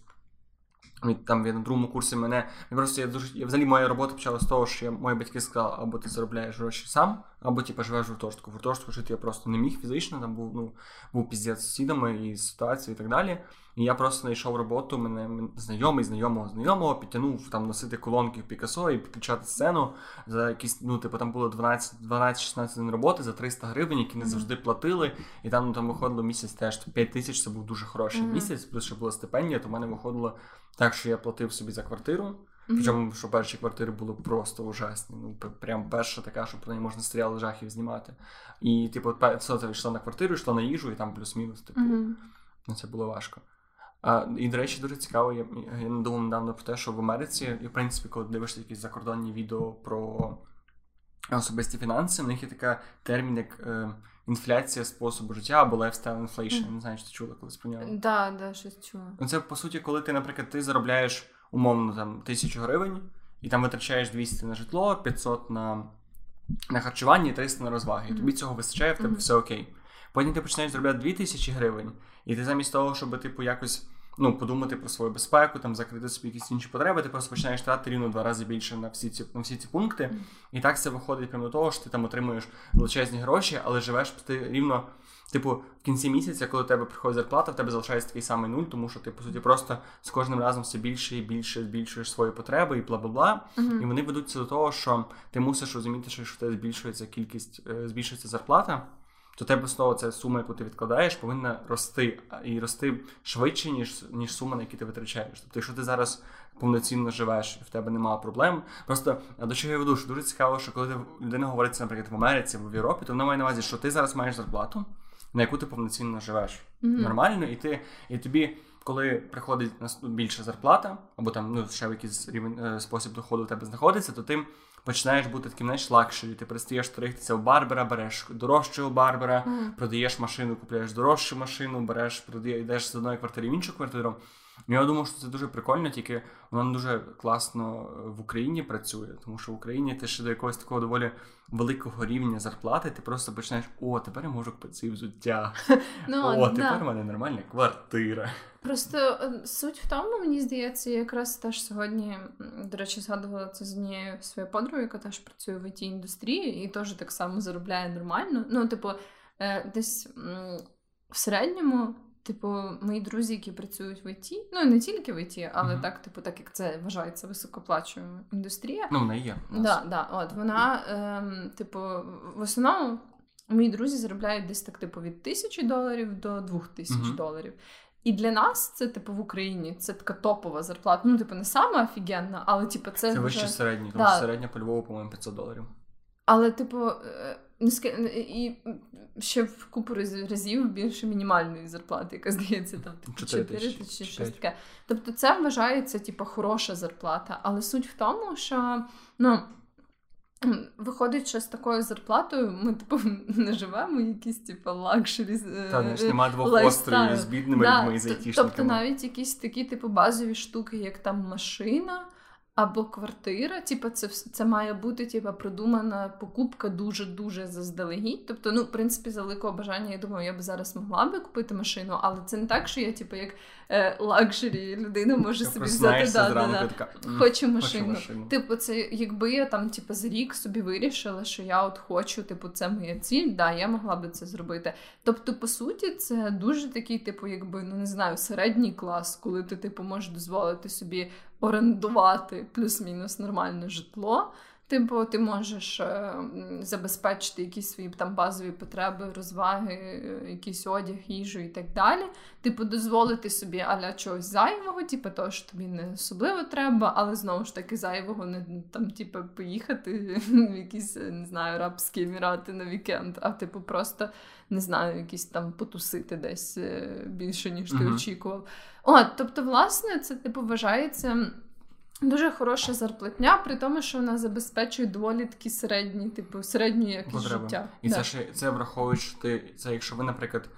Там я на другому курсі мене я просто я дуже я взагалі моя робота почала з того, що я мої батьки сказали, або ти заробляєш гроші сам, або типу, живеш в гуртожитку. В гуртожитку жити я просто не міг фізично, там був ну був піздець з сусідами і ситуацією і так далі. І я просто знайшов роботу. Мене знайомий, знайомого, знайомого підтягнув там носити колонки в Пікасо і підключати сцену за якісь, ну типу там було 12 12-16 днів роботи за 300 гривень, які не завжди платили. І там ну, там виходило місяць теж 5 тисяч. Це був дуже хороший Мгм. місяць. Плюс ще була стипендія, то в мене виходило так, що я платив собі за квартиру. Мгм. Причому, що перші квартири були просто ужасні. Ну, прям перша така, що про неї можна серіали жахів знімати. І, типу, все це йшло на квартиру, йшло на їжу, і там плюс-мінус. Типу, ну, це було важко. А, і, до речі, дуже цікаво, я, я думав недавно про те, що в Америці, і в принципі, коли дивишся якісь закордонні відео про особисті фінанси, в них є така термін, як е, інфляція способу життя або lifestyle inflation. Мгм. Не знаю, чи ти чула колись про нього. Да, да, щось чула. Ну, це по суті, коли ти, наприклад, ти заробляєш умовно там тисячу гривень, і там витрачаєш 200 на житло, 500 на, на харчування і 300 на розваги. І тобі цього вистачає, в тебе все окей. Потім ти починаєш заробляти 2000 гривень, і ти замість того, щоб типу якось. Ну, подумати про свою безпеку, там закрити собі якісь інші потреби, ти просто починаєш тратити рівно два рази більше на всі ці на всі ці пункти. І так це виходить прямо до того, що ти там отримуєш величезні гроші, але живеш ти рівно. Типу, в кінці місяця, коли у тебе приходить зарплата, в тебе залишається такий самий нуль, тому що ти по суті просто з кожним разом все більше і більше збільшуєш свої потреби і бла бла бла. І вони ведуться до того, що ти мусиш розуміти, що якщо в тебе збільшується кількість, е, збільшується зарплата, то тебе знову ця сума, яку ти відкладаєш, повинна рости і рости швидше, ніж, ніж сума, на яку ти витрачаєш. Тобто, якщо ти зараз повноцінно живеш і в тебе немає проблем. Просто до чого я веду, що дуже цікаво, що коли людина говорить, це, наприклад, в Америці або в Європі, то вона має на увазі, що ти зараз маєш зарплату, на яку ти повноцінно живеш Мгм. нормально, і ти і тобі, коли приходить більша зарплата, або там ну ще в якийсь рівень е, спосіб доходу у тебе знаходиться, то ти починаєш бути таким знаєш, luxury. Ти перестаєш стригтися у барбера, береш дорожчого барбера, Мгм. продаєш машину, купляєш дорожчу машину, береш, продаєш, йдеш з одної квартири в іншу квартиру. Ну, Я думаю, що це дуже прикольно, тільки воно не дуже класно е, в Україні працює, тому що в Україні ти ще до якогось такого доволі великого рівня зарплати, ти просто починаєш, о, тепер я можу купити взуття. Ну, О, да. тепер у мене нормальна квартира. Просто е, суть в тому, мені здається, я якраз теж сьогодні, до речі, згадувала це з однією своєю подругою, яка теж працює в it індустрії і теж так само заробляє нормально. Ну, типу, е, десь в середньому, типу, мої друзі, які працюють в IT, ну не тільки в IT, але Мгм. так, типу, так як це вважається високоплачуєма індустрія. Ну, вона є. у нас. Да, да, от вона, ем, типу, в основному мої друзі заробляють десь так, типу, від тисячі доларів до двох тисяч Мгм. доларів. І для нас це, типу, в Україні це така топова зарплата. Ну, типу, не сама офігенна, але типу, це. Це вже- вище середній, тому Да. що середня по Львову, по-моєму, 500 доларів. Але, типу, е, і ще в купу разів більше мінімальної зарплати, яка здається там типу, Чотири 4 тисячі, тисячі, чи щось таке. Тобто це вважається, типу, хороша зарплата. Але суть в тому, що ну. Виходить, що з такою зарплатою ми типу не живемо якісь типу luxury. Та ж е, нема двох островів з бідними Да, людьми і з айтішниками. Тобто навіть якісь такі типу базові штуки, як там машина або квартира, типу, це це має бути типу, продумана покупка дуже дуже заздалегідь. Тобто, ну, в принципі, за великого бажання, я думаю, я б зараз могла би купити машину, але це не так, що я, типу, як luxury людина може собі взяти да, да, да. і така, «М, Хочу машину. машину. Типу, це якби я там, типу, за рік собі вирішила, що я от хочу, типу, це моя ціль, да, я могла би це зробити. Тобто, по суті, це дуже такий, типу, якби, ну не знаю, середній клас, коли ти, типу, можеш дозволити собі орендувати плюс-мінус нормальне житло. Типу, ти можеш е, забезпечити якісь свої там базові потреби, розваги, е, якийсь одяг, їжу і так далі. Типу, дозволити собі аля чогось зайвого, типу того, що тобі не особливо треба, але знову ж таки зайвого не там, типу, поїхати в якісь не знаю, Арабські Емірати на вікенд, а типу, просто не знаю, якісь там потусити десь е, більше, ніж ти uh-huh. очікував. От, тобто, власне, це типу вважається. Дуже хороша зарплатня, при тому, що вона забезпечує доволі такі середні, типу, середню якість життя. І да. це ще це враховуючи, ти це, якщо ви, наприклад,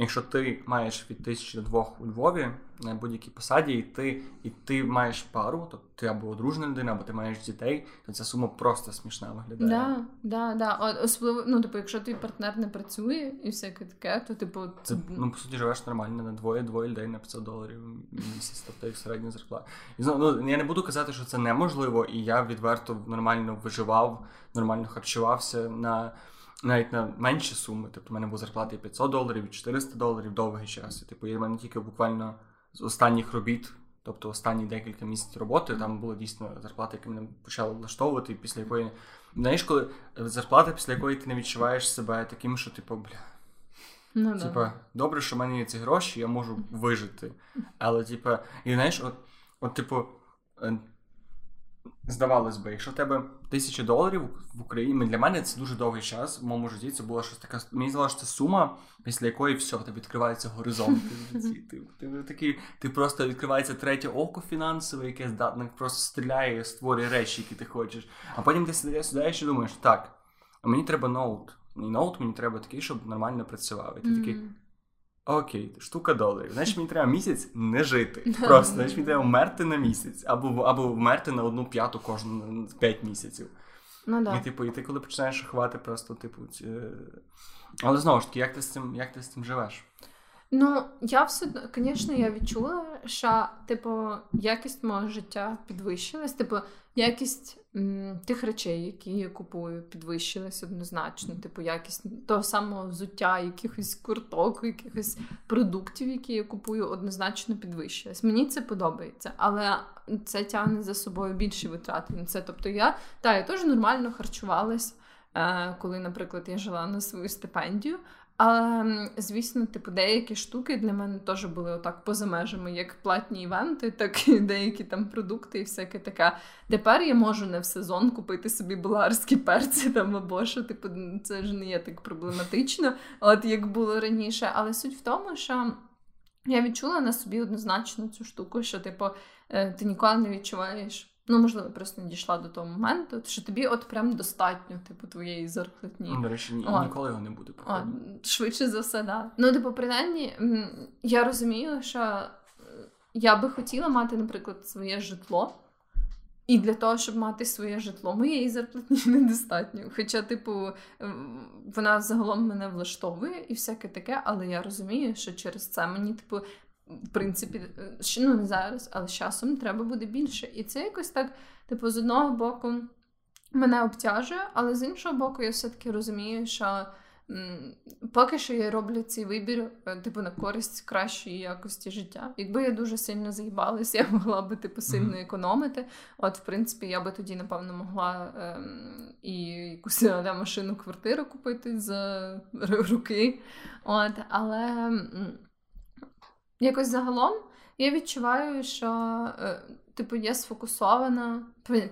Якщо ти маєш від тисячі до двох у Львові на будь-якій посаді, і ти і ти маєш пару, то ти або одружена людина, або ти маєш дітей, то ця сума просто смішна виглядає. Да, да, да. Особливо, ну типу, якщо твій партнер не працює і всяке таке, то типу це ну по суті живеш нормально на двоє-двоє людей на 500 доларів місяць, тобто як середня зарплата. І ну, я не буду казати, що це неможливо, і я відверто нормально виживав, нормально харчувався на навіть на менші суми. Тобто, в мене була зарплата і 500 доларів, і 400 доларів довгий час. Типу, я в мене тільки буквально з останніх робіт, тобто останні декілька місяців роботи, там була дійсно зарплата, яка мене почала влаштовувати, після якої. Знаєш, коли зарплата, після якої ти не відчуваєш себе таким, що типу, бля. Ну, Типа, да. добре, що в мене є ці гроші, я можу вижити. Але, типа, і знаєш, от, от, типу, е, Здавалось би, якщо в тебе тисяча доларів в Україні, для мене це дуже довгий час. В моєму житті це була щось така. Мені здалося, що це сума, після якої все, тебе відкривається горизонт. Ти, ти, ти, ти, ти просто відкривається третє око фінансове, яке здатне просто стріляє, створює речі, які ти хочеш. А потім ти сідаєш і думаєш, так, а мені треба ноут. І ноут мені треба такий, щоб нормально працював. І ти mm-hmm. такий. Окей, штука доларів. Значить, мені треба місяць не жити. Просто значить, мені треба вмерти на місяць, або або вмерти на одну п'яту кожну п'ять місяців. Ну, да. І типу, і ти коли починаєш рахувати, просто, типу, ці... але знову ж таки, як ти з цим як ти з цим живеш? Ну, я все звісно, я відчула, що, типу, якість мого життя підвищилась. Типу, якість м, тих речей, які я купую, підвищилась однозначно. Типу, якість того самого взуття, якихось курток, якихось продуктів, які я купую, однозначно підвищилась. Мені це подобається, але це тягне за собою більші витрати на це. Тобто, я та я теж нормально харчувалась. Е, коли, наприклад, я жила на свою стипендію, але, звісно, типу, деякі штуки для мене теж були отак поза межами, як платні івенти, так і деякі там продукти і всяке таке. Тепер я можу не в сезон купити собі болгарські перці там або що, типу, це ж не є так проблематично, от як було раніше. Але суть в тому, що я відчула на собі однозначно цю штуку, що, типу, е, ти ніколи не відчуваєш. Ну, можливо, просто не дійшла до того моменту, що тобі от прям достатньо, типу, твоєї зарплатні. До речі, ні, от. ніколи його не буде. От, Швидше за все, да. Ну, типу, принаймні, я розумію, що е, я би хотіла мати, наприклад, своє житло. І для того, щоб мати своє житло, моєї зарплатні недостатньо. Хоча, типу, вона загалом мене влаштовує і всяке таке, але я розумію, що через це мені, типу, в принципі, е, ну не зараз, але з часом треба буде більше. І це якось так, типу, з одного боку мене обтяжує, але з іншого боку, я все-таки розумію, що м, поки що я роблю цей вибір, е, типу, на користь кращої якості життя. Якби я дуже сильно заїбалась, я могла би типу сильно економити. От, в принципі, я би тоді, напевно, могла ем, і якусь машину квартиру купити з руки. От, але. Якось загалом я відчуваю, що е, типу я сфокусована,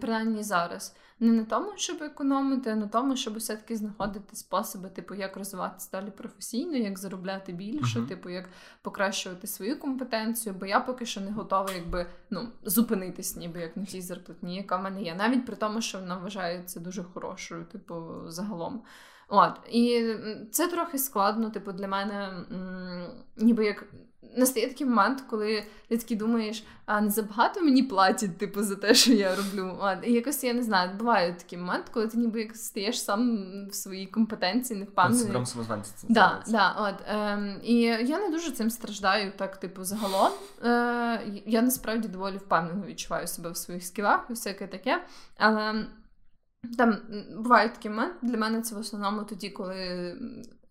принаймні зараз, не на тому, щоб економити, а на тому, щоб все-таки знаходити способи, типу, як розвиватися далі професійно, як заробляти більше, uh-huh. типу, як покращувати свою компетенцію. Бо я поки що не готова, якби ну, зупинитись, ніби як на тій зарплатні, яка в мене є. Навіть при тому, що вона вважається дуже хорошою, типу, загалом. От, і це трохи складно, типу, для мене, м- ніби як настає такий момент, коли ти такий думаєш, а не забагато мені платять, типу, за те, що я роблю. А, і якось я не знаю, буває такий момент, коли ти ніби як стаєш сам в своїй компетенції, не впевнений. Синдром самозванця це да, да, от, ем, І я не дуже цим страждаю, так, типу, загалом. Е, Я насправді доволі впевнено відчуваю себе в своїх скілах і всяке таке. Але. Там бувають такі моменти, для мене це в основному тоді, коли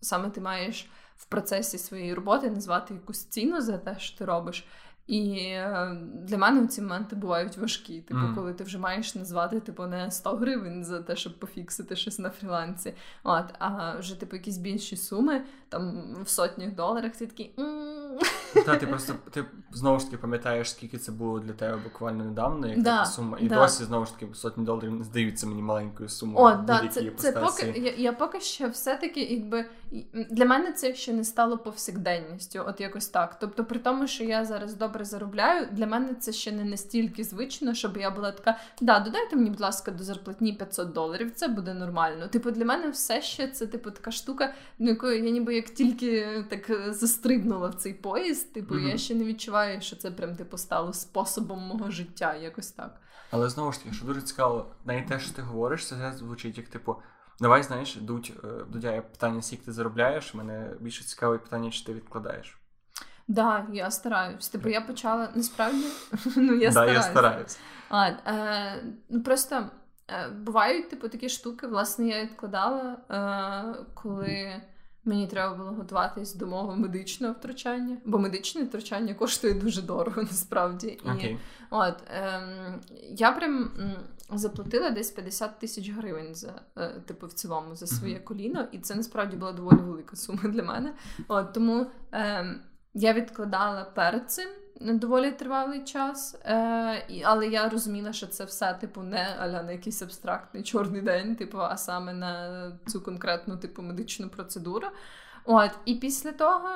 саме ти маєш в процесі своєї роботи назвати якусь ціну за те, що ти робиш. І е, для мене ці моменти бувають важкі. Типу, Мгм. коли ти вже маєш назвати типу, не 100 гривень за те, щоб пофіксити щось на фрілансі, от, а вже типу якісь більші суми, там в сотнях доларах, ти такий. Та ти просто ти знову ж таки пам'ятаєш, скільки це було для тебе буквально недавно, як Да, сума. І да. досі знову ж таки сотні доларів не здаються мені маленькою сумою. О, да, це, це поки я, я поки що все-таки, якби для мене це ще не стало повсякденністю, от якось так. Тобто, при тому, що я зараз добре заробляю, для мене це ще не настільки звично, щоб я була така: да, додайте мені, будь ласка, до зарплатні 500 доларів, це буде нормально. Типу, для мене все ще це типу така штука, ну якою я ніби як тільки так е, застрибнула в цей поїзд. Типу, Мгм. я ще не відчуваю, що це прям типу стало способом мого життя, якось так. Але знову ж таки, що дуже цікаво, навіть те, що ти говориш, це звучить як типу. Давай, знаєш, дуть, е, Дудя, питання, скільки ти заробляєш. Мене більше цікаве питання, чи ти відкладаєш. Да, я стараюсь. Типу, я почала насправді. Ну, я да, я стараюсь. А, е, ну, просто е, бувають типу такі штуки. Власне, я відкладала, е, коли мені треба було готуватись до мого медичного втручання, бо медичне втручання коштує дуже дорого насправді. І От ем, я прям заплатила десь 50 тисяч гривень за е, типу в цілому за своє Мгм. коліно, і це насправді була доволі велика сума для мене. От тому ем, я відкладала перед цим доволі тривалий час, е, але я розуміла, що це все типу не аля на якийсь абстрактний чорний день, типу, а саме на цю конкретну типу медичну процедуру. От, і після того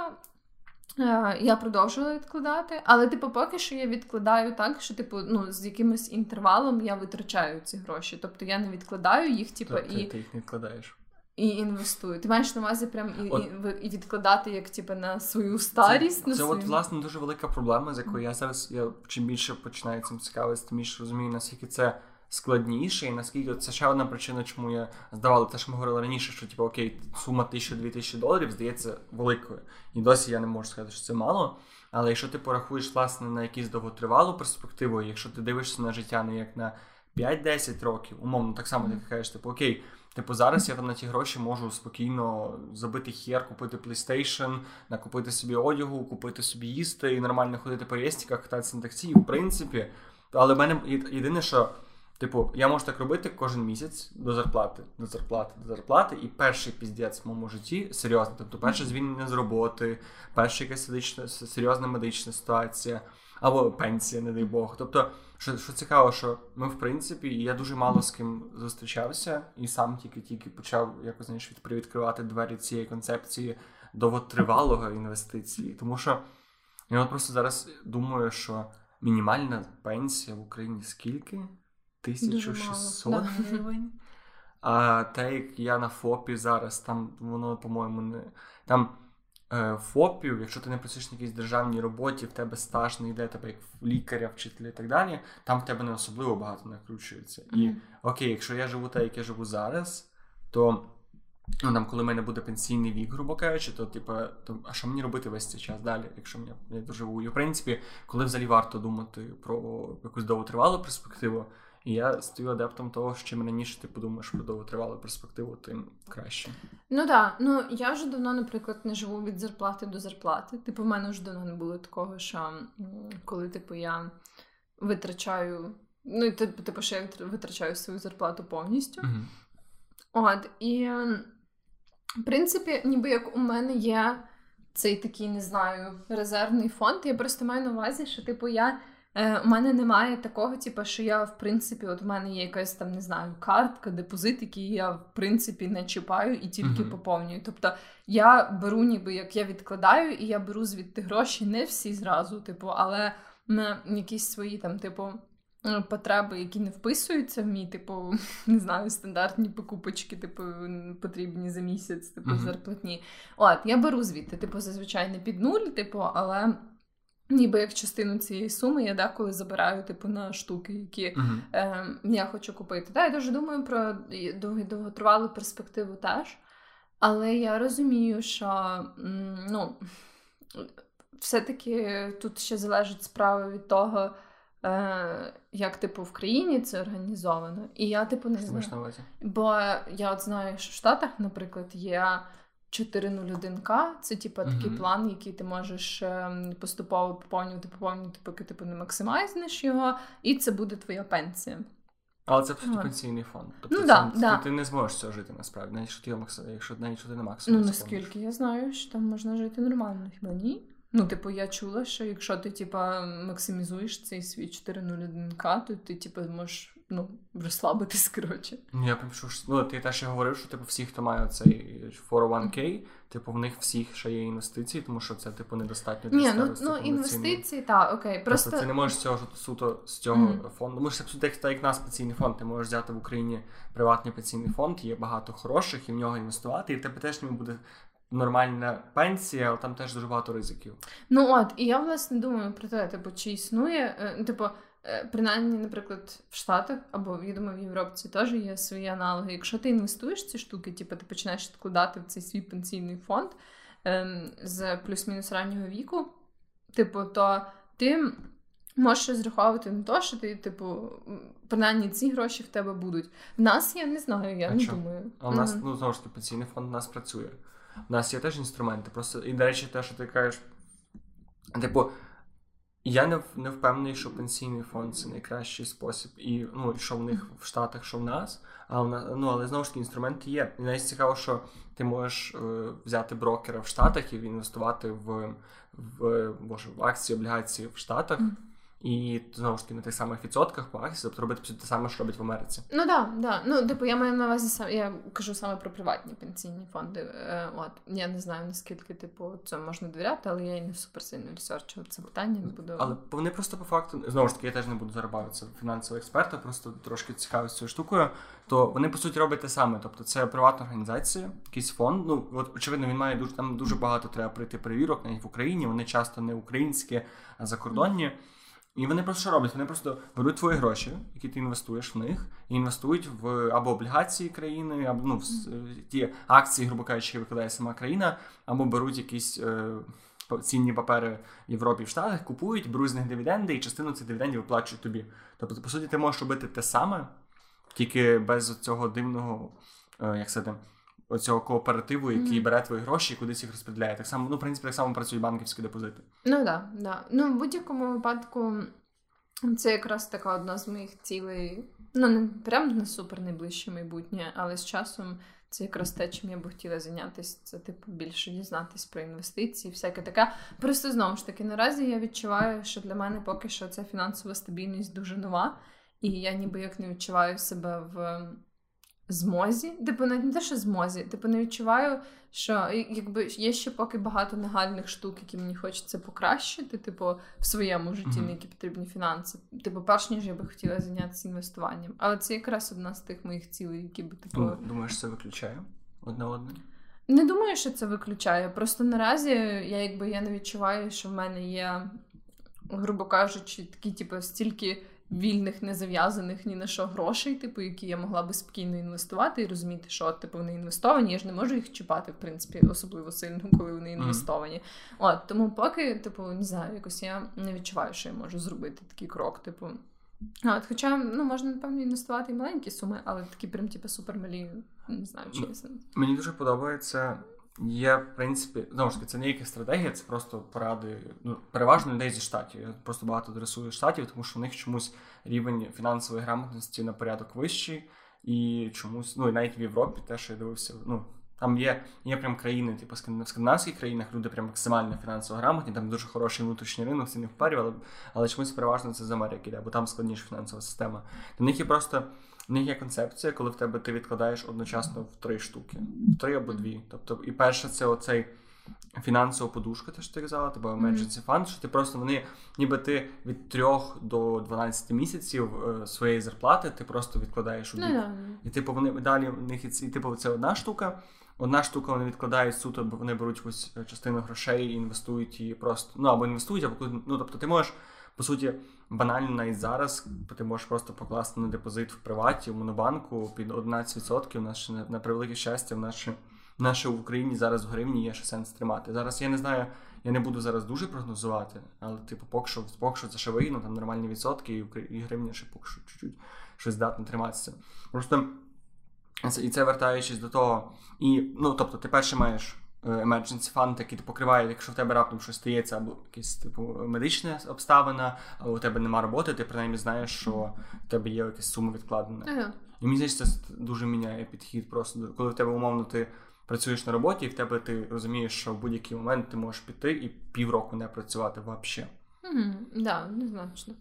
Е, Я продовжувала відкладати, але типу, поки що я відкладаю так, що типу, ну з якимось інтервалом я витрачаю ці гроші. Тобто я не відкладаю їх, типу, Та, ти, і, ти їх не вкладаєш. І інвестую. Ти маєш на увазі прям і, От- і, і відкладати як типу, на свою старість. Це, на це свою... от, власне, дуже велика проблема, з якою я зараз я чим більше починаю цим цікавитися, тим більше розумію, наскільки це складніше, і наскільки це ще одна причина, чому я здавала те, що ми говорили раніше, що типу, окей, сума 1000-2000 тисячі доларів здається великою. І досі я не можу сказати, що це мало. Але якщо ти порахуєш власне на якусь довготривалу перспективу, якщо ти дивишся на життя не як на 5-10 років, умовно, так само ти кажеш, типу, окей, типу, зараз я там на ті гроші можу спокійно забити хер, купити PlayStation, накупити собі одягу, купити собі їсти і нормально ходити по рестіках, кататися на таксі, в принципі. Але в мене єдине, що. Типу, я можу так робити кожен місяць до зарплати, до зарплати, до зарплати, і перший піздець в моєму житті серйозно. Тобто, перше звільнення з роботи, перша якась серйозна медична ситуація, або пенсія, не дай Бог. Тобто, що, що цікаво, що ми, в принципі, я дуже мало з ким зустрічався, і сам тільки-тільки почав якось знаєш, від- привідкривати двері цієї концепції довготривалого інвестиції. Тому що я от просто зараз думаю, що мінімальна пенсія в Україні скільки? Дуже 1600 мало, да. гривень. А те, як я на ФОПі зараз, там воно, по-моєму, не. Там ФОПів, якщо ти не працюєш на якійсь державній роботі, в тебе стаж не йде, тебе як в лікаря, вчителя і так далі, там в тебе не особливо багато накручується. І окей, якщо я живу так, як я живу зараз, то. Ну, там, коли в мене буде пенсійний вік, грубо кажучи, то типу, то, а що мені робити весь цей час далі, якщо мені- я доживу? І в принципі, коли взагалі варто думати про якусь довготривалу перспективу, і я стою адептом того, що чим раніше ти подумаєш про довготривалу перспективу, тим краще. Ну так, ну я вже давно, наприклад, не живу від зарплати до зарплати. Типу, в мене вже давно не було такого, що коли типу я витрачаю. Ну, типу, типу, що я витрачаю свою зарплату повністю. Угу. От, і в принципі, ніби як у мене є цей такий, не знаю, резервний фонд. Я просто маю на увазі, що типу я. Е, у мене немає такого, типу, що я, в принципі, от у мене є якась там, не знаю, картка, депозит, який я, в принципі, не чіпаю і тільки Мгм. поповнюю. Тобто я беру, ніби як я відкладаю, і я беру звідти гроші не всі зразу, типу, але на якісь свої там, типу, е, потреби, які не вписуються в мій, типу, не знаю, стандартні покупочки, типу, потрібні за місяць, типу, Мгм. зарплатні. От, я беру звідти, типу, зазвичай не під нуль, типу, але ніби як частину цієї суми я деколи забираю, типу, на штуки, які Угу. е, я хочу купити. Так, я дуже думаю про довго- довготривалу перспективу теж. Але я розумію, що ну, все-таки тут ще залежить справа від того, е, як типу в країні це організовано. І я, типу, не знаю. Бо я от знаю, що в Штатах, наприклад, є 401к. Це типу такий Мгм. план, який ти можеш ем, поступово поповнювати, поповнювати, поки типу не максимайзнеш його, і це буде твоя пенсія. Але це просто пенсійний фонд. Тобто Ну це, да, ти, да. ти не зможеш цього жити насправді, навіть якщо ти, якщо, навіть якщо ти не Ну, максимум. наскільки я знаю, що там можна жити нормально, хіба ні? Ну, типу, я чула, що якщо ти, типа, максимізуєш цей свій 401к, то ти, типу, можеш ну, розслабитись, коротше. Ну, я пишу, що ну, ти теж і говорив, що типу всі, хто має цей 401k, типу в них всіх ще є інвестиції, тому що це типу недостатньо для Ні, ну, старості ну повноцінної. інвестиції, так, окей. Просто Просто ти не можеш цього ж- суто з цього Мгм. фонду. Може, це абсолютно як, так, як нас пенсійний фонд. Ти можеш взяти в Україні приватний пенсійний фонд, є багато хороших, і в нього інвестувати, і в тебе теж не буде нормальна пенсія, але там теж дуже багато ризиків. Ну от, і я власне думаю про те, типу, чи існує, е, ну, типу, принаймні, наприклад, в Штатах або я думаю, в Європі теж є свої аналоги. Якщо ти інвестуєш в ці штуки, типу, ти починаєш відкладати в цей свій пенсійний фонд ем, з плюс-мінус раннього віку, типу, то ти. Можеш розраховувати на те, що ти, типу, принаймні ці гроші в тебе будуть. В нас я не знаю, я А не чо? думаю. А у нас, ну знову ж таки, пенсійний фонд у нас працює. У нас є теж інструменти. Просто, і, до речі, те, що ти кажеш, типу, я не, не впевнений, що пенсійний фонд це найкращий спосіб, і ну, що в них в Штатах, що в нас. А в нас, ну, але знову ж таки, інструменти є. І навіть цікаво, що ти можеш е, взяти брокера в Штатах і інвестувати в, в, боже, в акції, облігації в Штатах. І знову ж таки на тих самих відсотках по акції, тобто робити те саме, що робить в Америці. Ну да, да. Ну, типу, я маю на увазі сам. Я кажу саме про приватні пенсійні фонди. Е, от я не знаю наскільки типу це можна довіряти, але я і не супер сильно ресерчила це питання. Не буду. Але вони просто по факту, знову ж таки, я теж не буду зарабатися фінансового експерта, просто трошки цікавий цією штукою. То вони по суті роблять те саме. Тобто це приватна організація, якийсь фонд. Ну от очевидно, він має дуже там дуже багато треба пройти перевірок, навіть в Україні. Вони часто не українські, а закордонні. І вони просто що роблять? Вони просто беруть твої гроші, які ти інвестуєш в них, і інвестують в або облігації країни, або ну, в ті акції, грубо кажучи, які викладає сама країна, або беруть якісь е, цінні папери в Європі в Штатах, купують, беруть з них дивіденди, і частину цих дивідендів виплачують тобі. Тобто, по суті, ти можеш робити те саме, тільки без цього дивного, е, як сказати, оцього кооперативу, який Мгм. бере твої гроші і кудись їх розподіляє. Так само, ну, в принципі, так само працюють банківські депозити. Ну да, да. Ну в будь-якому випадку це якраз така одна з моїх цілей. Ну, не прям на супер найближче майбутнє, але з часом це якраз те, чим я би хотіла зайнятися. Це типу більше дізнатись про інвестиції, всяке таке. Просто знову ж таки, наразі я відчуваю, що для мене поки що ця фінансова стабільність дуже нова, і я ніби як не відчуваю себе в змозі. Типу, навіть не те, що змозі, типу, не відчуваю, що якби є ще поки багато нагальних штук, які мені хочеться покращити, типу, в своєму житті, Мгм. на які потрібні фінанси. Типу, перш ніж я би хотіла зайнятися інвестуванням. Але це якраз одна з тих моїх цілей, які би типу. Ну, Думаєш, це виключає одне одне? Не думаю, що це виключає. Просто наразі я якби я не відчуваю, що в мене є, грубо кажучи, такі, типу, стільки вільних, не зав'язаних ні на що грошей, типу, які я могла би спокійно інвестувати і розуміти, що типу вони інвестовані. Я ж не можу їх чіпати, в принципі, особливо сильно, коли вони інвестовані. От тому, поки, типу, не знаю, якось я не відчуваю, що я можу зробити такий крок, типу. От, хоча ну можна напевно інвестувати і маленькі суми, але такі прям типу супермалі, не знаю, чи я. Мені дуже подобається. Є, в принципі, знову ж таки, це не якась стратегія, це просто поради. Ну, переважно людей зі штатів. Я просто багато адресую штатів, тому що в них чомусь рівень фінансової грамотності на порядок вищий, і чомусь, ну і навіть в Європі теж я дивився. Ну там є, є прям країни, типу в скандинавських країнах люди прям максимально фінансово грамотні, там дуже хороший внутрішній ринок, це не впарів, але, але чомусь переважно це з Америки йде, бо там складніша фінансова система. В них є просто в них є концепція, коли в тебе ти відкладаєш одночасно в три штуки, в три або дві. Тобто, і перше, це оцей фінансова подушка, те, що ти казала, тебе emergency fund, що ти просто вони, ніби ти від 3 до 12 місяців е, своєї зарплати, ти просто відкладаєш у Ну, бік. І типу вони далі в них і типу, це одна штука. Одна штука вони відкладають суто, бо вони беруть якусь е, частину грошей і інвестують її просто. Ну або інвестують, або ну тобто ти можеш, по суті, банально навіть зараз, ти можеш просто покласти на депозит в приваті, в монобанку під 11%. У нас ще на, превелике щастя, в наше, наше в Україні зараз в гривні є ще сенс тримати. Зараз я не знаю, я не буду зараз дуже прогнозувати, але типу, поки що, поки що це ще вигідно, там нормальні відсотки, і, гривня ще поки що чуть-чуть щось здатна триматися. Просто і це вертаючись до того, і ну тобто, ти перше маєш emergency fund, який ти покриває, якщо в тебе раптом щось стається, або якась типу медична обставина, або у тебе нема роботи, ти принаймні знаєш, що в тебе є якась сума відкладена. Ага. І мені здається, це дуже міняє підхід. Просто коли в тебе умовно ти працюєш на роботі, і в тебе ти розумієш, що в будь-який момент ти можеш піти і півроку не працювати взагалі. Угу. Да, однозначно.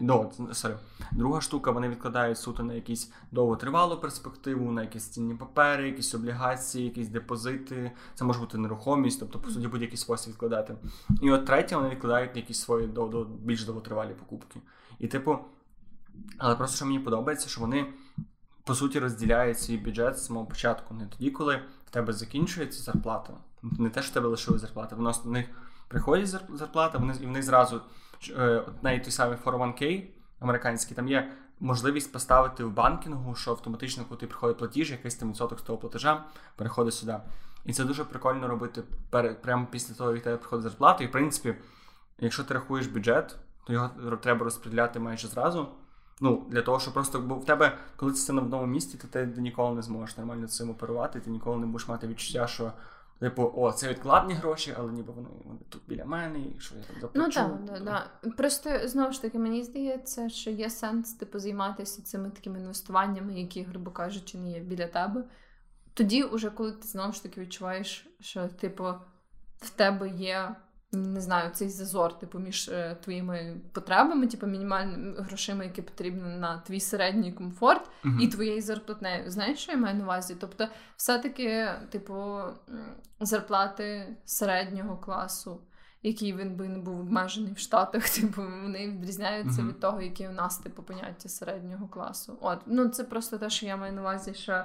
Ну, sorry. Друга штука, вони відкладають суто на якісь довготривалу перспективу, на якісь цінні папери, якісь облігації, якісь депозити. Це може бути нерухомість, тобто, по суті, будь-який спосіб відкладати. І от третє, вони відкладають якісь свої дов- дов- більш довготривалі покупки. І, типу, але просто що мені подобається, що вони по суті розділяють свій бюджет з самого початку. Не тоді, коли в тебе закінчується зарплата. Не те, що в тебе лишилась зарплата. В них приходить зар- зарплата, вони і них зразу навіть той самий 401k американський, там є можливість поставити в банкінгу, що автоматично, коли ти приходить платіж, якийсь там відсоток з того платежа переходить сюди. І це дуже прикольно робити перед, прямо після того, як тебе приходить зарплата. І в принципі, якщо ти рахуєш бюджет, то його треба розподіляти майже зразу. Ну, для того, щоб просто бо в тебе, коли це на одному місці, то ти ніколи не зможеш нормально цим оперувати, ти ніколи не будеш мати відчуття, що типу, о, це відкладні гроші, але ніби вони, вони тут біля мене, і що я там заплачу. Ну так, да, да. Просто знову ж таки, мені здається, що є сенс типу займатися цими такими інвестуваннями, які, грубо кажучи, не є біля тебе. Тоді, уже коли ти знову ж таки відчуваєш, що типу в тебе є. Не знаю, цей зазор, типу, між е, твоїми потребами, типу, мінімальними грошима, які потрібні на твій середній комфорт, Мгм. і твоєю зарплатнею. Знаєш, що я маю на увазі? Тобто, все-таки, типу, зарплати середнього класу, який він би не був обмежений в Штатах, типу, вони відрізняються Мгм. від того, які у нас, типу, поняття середнього класу. От, ну це просто те, що я маю на увазі, що.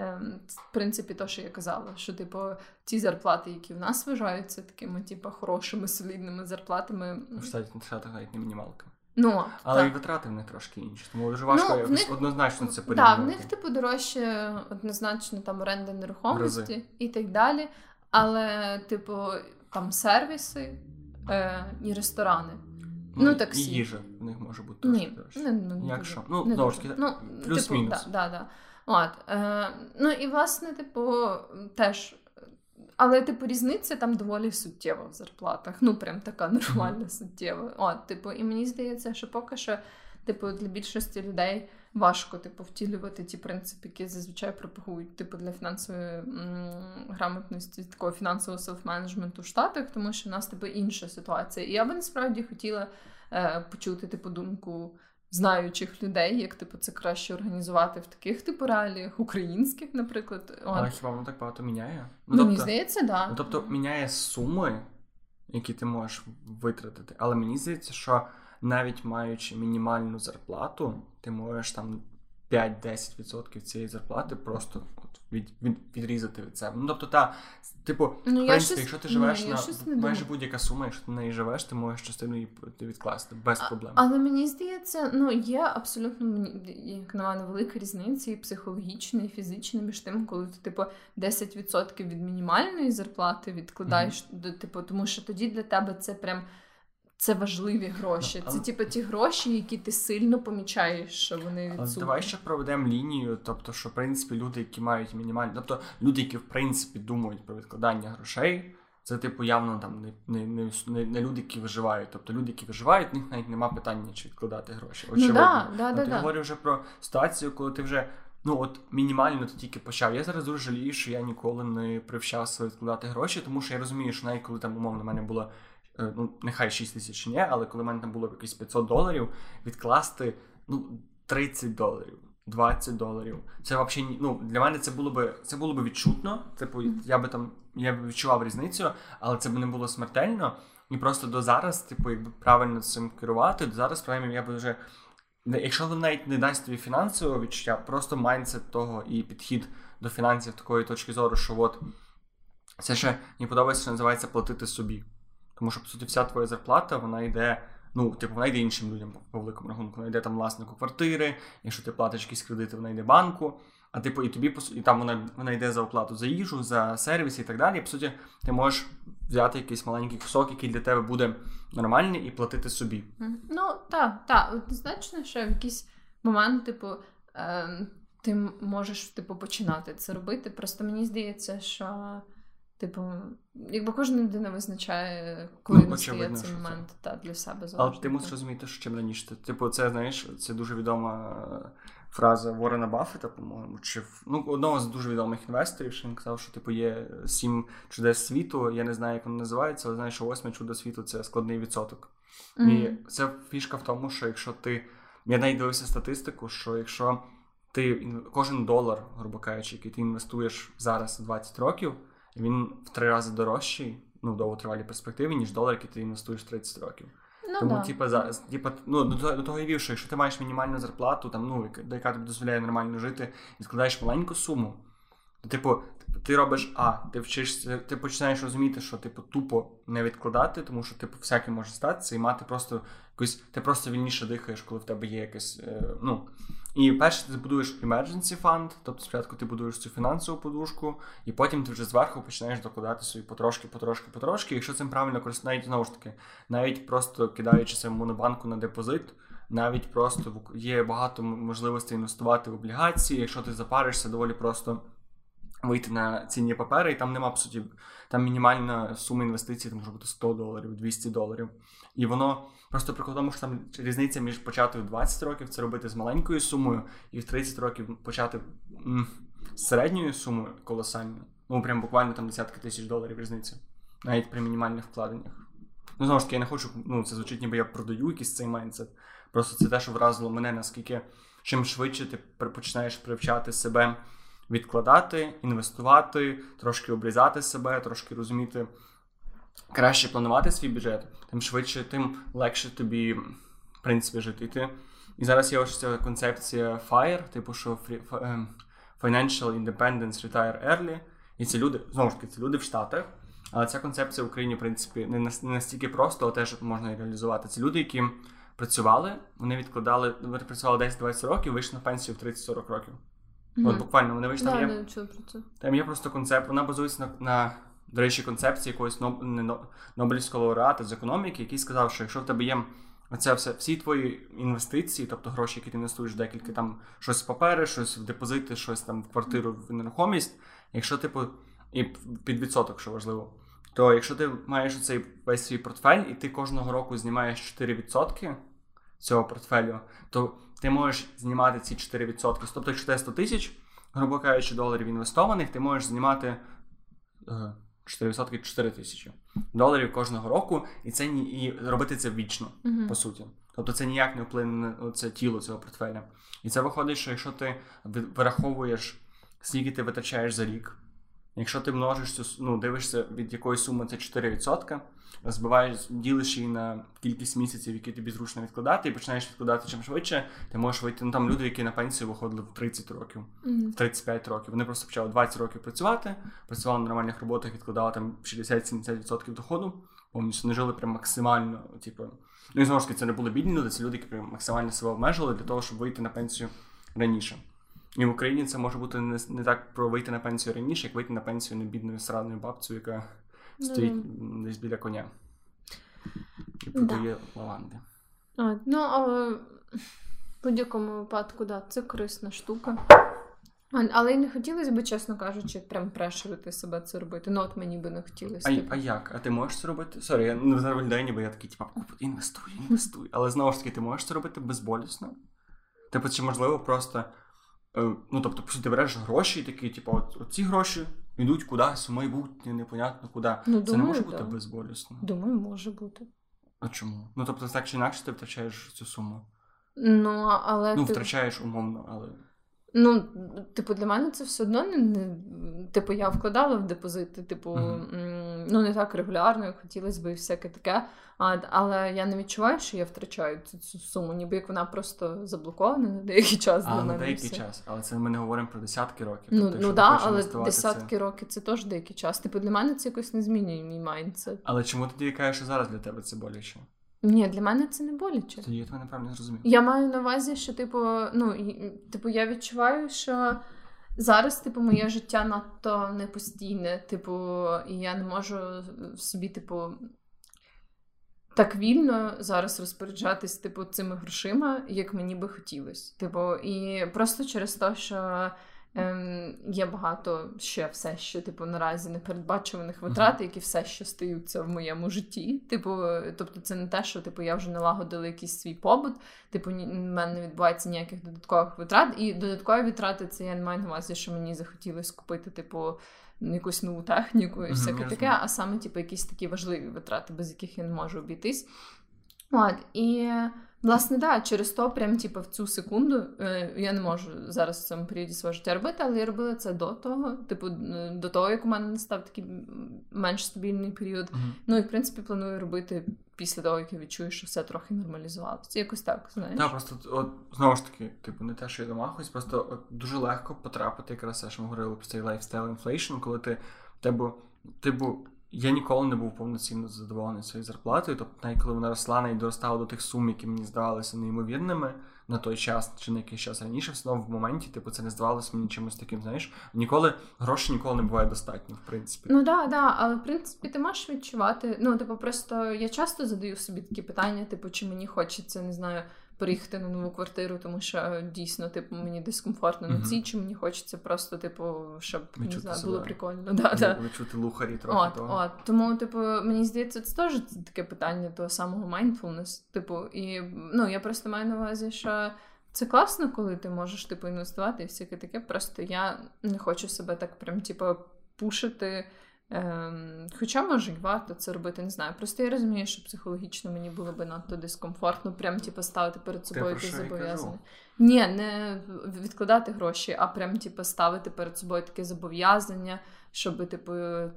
Ем, В принципі, то, що я казала, що типу ті зарплати, які в нас вважаються такими, типу, хорошими, солідними зарплатами. В Штатах навіть не мінімалка. Ну, Але так. і витрати в них трошки інші. Тому дуже важко Ну, якось них- однозначно це Так, в них, типу, дорожче однозначно там оренда нерухомості Рази. і так далі. Але, типу, там сервіси е, і ресторани. ну, і- таксі. І їжа в них може бути трошки Ні, дорожче. не, ну, не Як дуже. що? Ну, Не знову ж таки, ну, плюс-мінус. Типу, да, да, да. От, е, ну і власне, типу, теж. Але, типу, різниця там доволі суттєва в зарплатах. Ну, прям така нормальна суттєва. От, типу, і мені здається, що поки що, типу, для більшості людей важко, типу, втілювати ті принципи, які зазвичай пропагують, типу, для фінансової м, грамотності, такого фінансового селф-менеджменту в Штатах, тому що в нас, типу, інша ситуація. І я би насправді хотіла е, почути, типу, думку знаючих людей, як типу це краще організувати в таких типу реаліях, українських, наприклад. От. Але хіба воно так багато міняє? Ну, мені здається, да. Ну, тобто міняє суми, які ти можеш витратити. Але мені здається, що навіть маючи мінімальну зарплату, ти можеш там 5-10% цієї зарплати просто от від, від, відрізати від себе. Ну тобто, та, типу, Ну, в принципі, щось- якщо ти живеш я на майже будь-яка сума, якщо ти на неї живеш, ти можеш частину її відкласти без проблем. Але мені здається, ну є абсолютно як на мене велика різниця і психологічна, і фізична між тим, коли ти типу 10% від мінімальної зарплати відкладаєш до типу, тому що тоді для тебе це прям. Це важливі гроші. Ну, Це типу ті гроші, які ти сильно помічаєш, що вони відсутні. давай ще проведемо лінію, тобто, що в принципі люди, які мають мінімальні, тобто люди, які в принципі думають про відкладання грошей, це типу явно там не, не, не, не, люди, які виживають. Тобто люди, які виживають, в них навіть нема питання, чи відкладати гроші. Ну Очевидно. да, да, А да, ти да. вже про ситуацію, коли ти вже ну от мінімально ти тільки почав. Я зараз дуже жалію, що я ніколи не привчався відкладати гроші, тому що я розумію, що навіть коли там умовно в мене було. Е, Ну, нехай 6 тисяч ні, але коли в мене там було якісь 500 доларів, відкласти ну, 30 доларів, 20 доларів. Це взагалі ну, для мене це було би це було би відчутно. Типу, я би там я б відчував різницю, але це б не було смертельно. І просто до зараз, типу, якби правильно цим керувати, до зараз принаймні, я би вже. Якщо він навіть не дасть тобі фінансового відчуття, просто майндсет того і підхід до фінансів такої точки зору, що от це ще мені подобається, що називається платити собі. Тому що, по суті, вся твоя зарплата, вона йде, ну, типу, вона йде іншим людям по, великому рахунку. Вона йде там власнику квартири, якщо ти платиш якісь кредити, вона йде банку. А типу, і тобі і там вона, вона йде за оплату за їжу, за сервіс і так далі. І по суті, ти можеш взяти якийсь маленький кусок, який для тебе буде нормальний, і платити собі. Ну, так, так, однозначно, що в якийсь момент, типу, е, ти можеш типу, починати це робити. Просто мені здається, що Типу, якби кожна людина визначає, коли Ну, очевидно, цей що це. та, для себе завжди. Але ти мусиш розуміти, що чим раніше. ти- Типу, це знаєш, це дуже відома е, фраза Ворена Баффета, по-моєму, чи ну, одного з дуже відомих інвесторів, що він казав, що типу є сім чудес світу. Я не знаю, як воно називається, але знаю, що восьме чудо світу це складний відсоток. Мгм. І це фішка в тому, що якщо ти. Я навіть дивився статистику, що якщо ти кожен долар, грубо кажучи, який ти інвестуєш зараз 20 років, він в три рази дорожчий, ну в довготривалій перспективі, ніж долар, який ти інвестуєш 30 років. Ну, Тому, да. типа, за, типа, ну, до, того- до того я вів, що якщо ти маєш мінімальну зарплату, там, ну, яка- до яка тобі дозволяє нормально жити, і складаєш маленьку суму, то, типу, ти робиш А, ти вчишся, ти починаєш розуміти, що типу тупо не відкладати, тому що типу всяке може статися, і мати просто якусь, ти просто вільніше дихаєш, коли в тебе є якесь. Е, ну. І перше ти будуєш emergency fund, тобто спочатку ти будуєш цю фінансову подушку, і потім ти вже зверху починаєш докладати собі потрошки, потрошки, потрошки. Якщо цим правильно навіть знову ж таки, навіть просто кидаючи це в монобанку на депозит, навіть просто є багато можливостей інвестувати в облігації. Якщо ти запаришся, доволі просто вийти на цінні папери, і там нема по суті, там мінімальна сума інвестицій, там може бути 100 доларів, 200 доларів. І воно просто прикол тому, що там різниця між почати в 20 років це робити з маленькою сумою, і в 30 років почати з середньою сумою колосальною. Ну, прям буквально там десятки тисяч доларів різниця, навіть при мінімальних вкладеннях. Ну, знову ж таки, я не хочу, ну, це звучить, ніби я продаю якийсь цей майндсет. Просто це те, що вразило мене, наскільки чим швидше ти починаєш привчати себе відкладати, інвестувати, трошки обрізати себе, трошки розуміти, краще планувати свій бюджет, тим швидше, тим легше тобі, в принципі, жити. І, зараз є ось ця концепція FIRE, типу, що ем, Financial Independence Retire Early. І це люди, знову ж таки, це люди в Штатах. Але ця концепція в Україні, в принципі, не настільки просто, але теж можна реалізувати. Це люди, які працювали, вони відкладали, вони працювали 10-20 років, вийшли на пенсію в 30-40 років. От буквально вони вийшли. Да, там є, про це. там є просто концепт, вона базується на, на до речі, концепції якогось Ноб- не Нобелівського лауреата з економіки, який сказав, що якщо в тебе є оце все, всі твої інвестиції, тобто гроші, які ти інвестуєш декілька там щось в папери, щось в депозити, щось там в квартиру, в нерухомість, якщо типу, і під відсоток, що важливо, то якщо ти маєш цей весь свій портфель, і ти кожного року знімаєш 4% цього портфелю, то ти можеш знімати ці 4%. Тобто, якщо тебе 100 тисяч, грубо кажучи, доларів інвестованих, ти можеш знімати е, 4% 4 тисячі доларів кожного року, і це і робити це вічно, Мгм. по суті. Тобто це ніяк не вплине на це тіло цього портфеля. І це виходить, що якщо ти вираховуєш, скільки ти витрачаєш за рік, якщо ти множиш цю ну, дивишся, від якої суми це 4%, розбиваєш, ділиш її на кількість місяців, які тобі зручно відкладати, і починаєш відкладати чим швидше, ти можеш вийти. Ну там люди, які на пенсію виходили в 30 років. Мгм. 35 років. Вони просто почали 20 років працювати, працювали на нормальних роботах, відкладали там 60-70% доходу, повністю не жили прям максимально, типу. Ну і знову ж таки, це не були бідні люди, це люди, які прям максимально себе обмежили для того, щоб вийти на пенсію раніше. І в Україні це може бути не, не так про вийти на пенсію раніше, як вийти на пенсію не бідною срадною бабцею, яка Ну, стоїть м, десь біля коня і продає лаванди. А, ну, але в будь-якому випадку, да, це корисна штука. Але й не хотілося б, чесно кажучи, прям pressure ити себе це робити. Ну, от мені би не хотілося. А, типу. а як? А ти можеш це робити? Sorry, я не зараз виглядаю, ніби я такий, типа, інвестуй, інвестуй. Але знову ж таки, ти можеш це робити безболісно? Типу, чи можливо просто. Е, Ну, тобто, по суті, ти береш гроші і такі, типу, от, от ці гроші йдуть кудись у майбутнє, непонятно куди. Ну, це думаю, не може да. бути безболісно. Думаю, може бути. А чому? Ну, тобто, так чи інакше ти втрачаєш цю суму. Ну, але Ну, ти... втрачаєш умовно, але. Ну, типу, для мене це все одно не, типу, я вкладала в депозити, типу, Мгм. Ну не так регулярно, як хотілося б і всяке таке. А, але я не відчуваю, що я втрачаю цю, цю суму, ніби як вона просто заблокована на деякий час для А, мене. на деякий все. час. Але це ми не говоримо про десятки років. Ну, Тобто, ну да, але інвестувати, це- десятки років це теж деякий час. Типу, для мене це якось не змінює мій майндсет. Але чому тоді кажеш, що зараз для тебе це боляче? Ні, для мене це не боляче. Тоді я тебе неправильно зрозумів. Я маю на увазі, що, типу, ну, типу, я відчуваю, що зараз, типу, моє життя надто непостійне, типу, і я не можу собі, типу, так вільно зараз розпоряджатись, типу, цими грошима, як мені би хотілося. Типу, і просто через те, що ем, є багато ще все ще, типу, наразі непередбачуваних витрат, які все ще стаються в моєму житті. Типу, тобто, це не те, що типу я вже налагодила якийсь свій побут. Типу, ні, в мене не відбувається ніяких додаткових витрат. І додаткові витрати це я не маю на увазі, що мені захотілося купити, типу. Якусь нову техніку і всяке mm-hmm, таке, а саме, типу, якісь такі важливі витрати, без яких я не можу обійтись. От, І Власне, да, через то, прям типу, в цю секунду е, я не можу зараз в цьому періоді свого життя робити, але я робила це до того, типу, до того, як у мене настав такий менш стабільний період. Mm-hmm. Ну і в принципі планую робити після того, як я відчую, що все трохи нормалізувалося. Якось так, знаєш. Так, просто от знову ж таки, типу, не те, що я домахуюсь, просто от дуже легко потрапити, якраз те, що ми говорили про цей lifestyle inflation, коли ти тебе, типу. Я ніколи не був повноцінно задоволений своєю зарплатою. Тобто, навіть коли вона росла і доростала до тих сум, які мені здавалися неймовірними на той час чи на якийсь час раніше, все одно в моменті, типу, це не здавалося мені чимось таким, знаєш, ніколи грошей ніколи не буває достатньо, в принципі. Ну да, да, але в принципі ти можеш відчувати. Ну, типу, просто я часто задаю собі такі питання, типу, чи мені хочеться, не знаю переїхати на нову квартиру, тому що е, дійсно, типу, мені дискомфортно на цій, чи мені хочеться просто, типу, щоб не знаю, було прикольно. Да, да. Відчути лухарі трохи. От, того. от. Тому, типу, мені здається, це теж таке питання того самого mindfulness. Типу, і ну, я просто маю на увазі, що. Це класно, коли ти можеш типу інвестувати і всяке таке. Просто я не хочу себе так прям типу, пушити Ем, Хоча, може, й варто це робити, не знаю. Просто я розумію, що психологічно мені було би надто дискомфортно, прям типу, ставити перед собою таке зобов'язання. Ні, не відкладати гроші, а прям типу, ставити перед собою таке зобов'язання, щоб типу, е,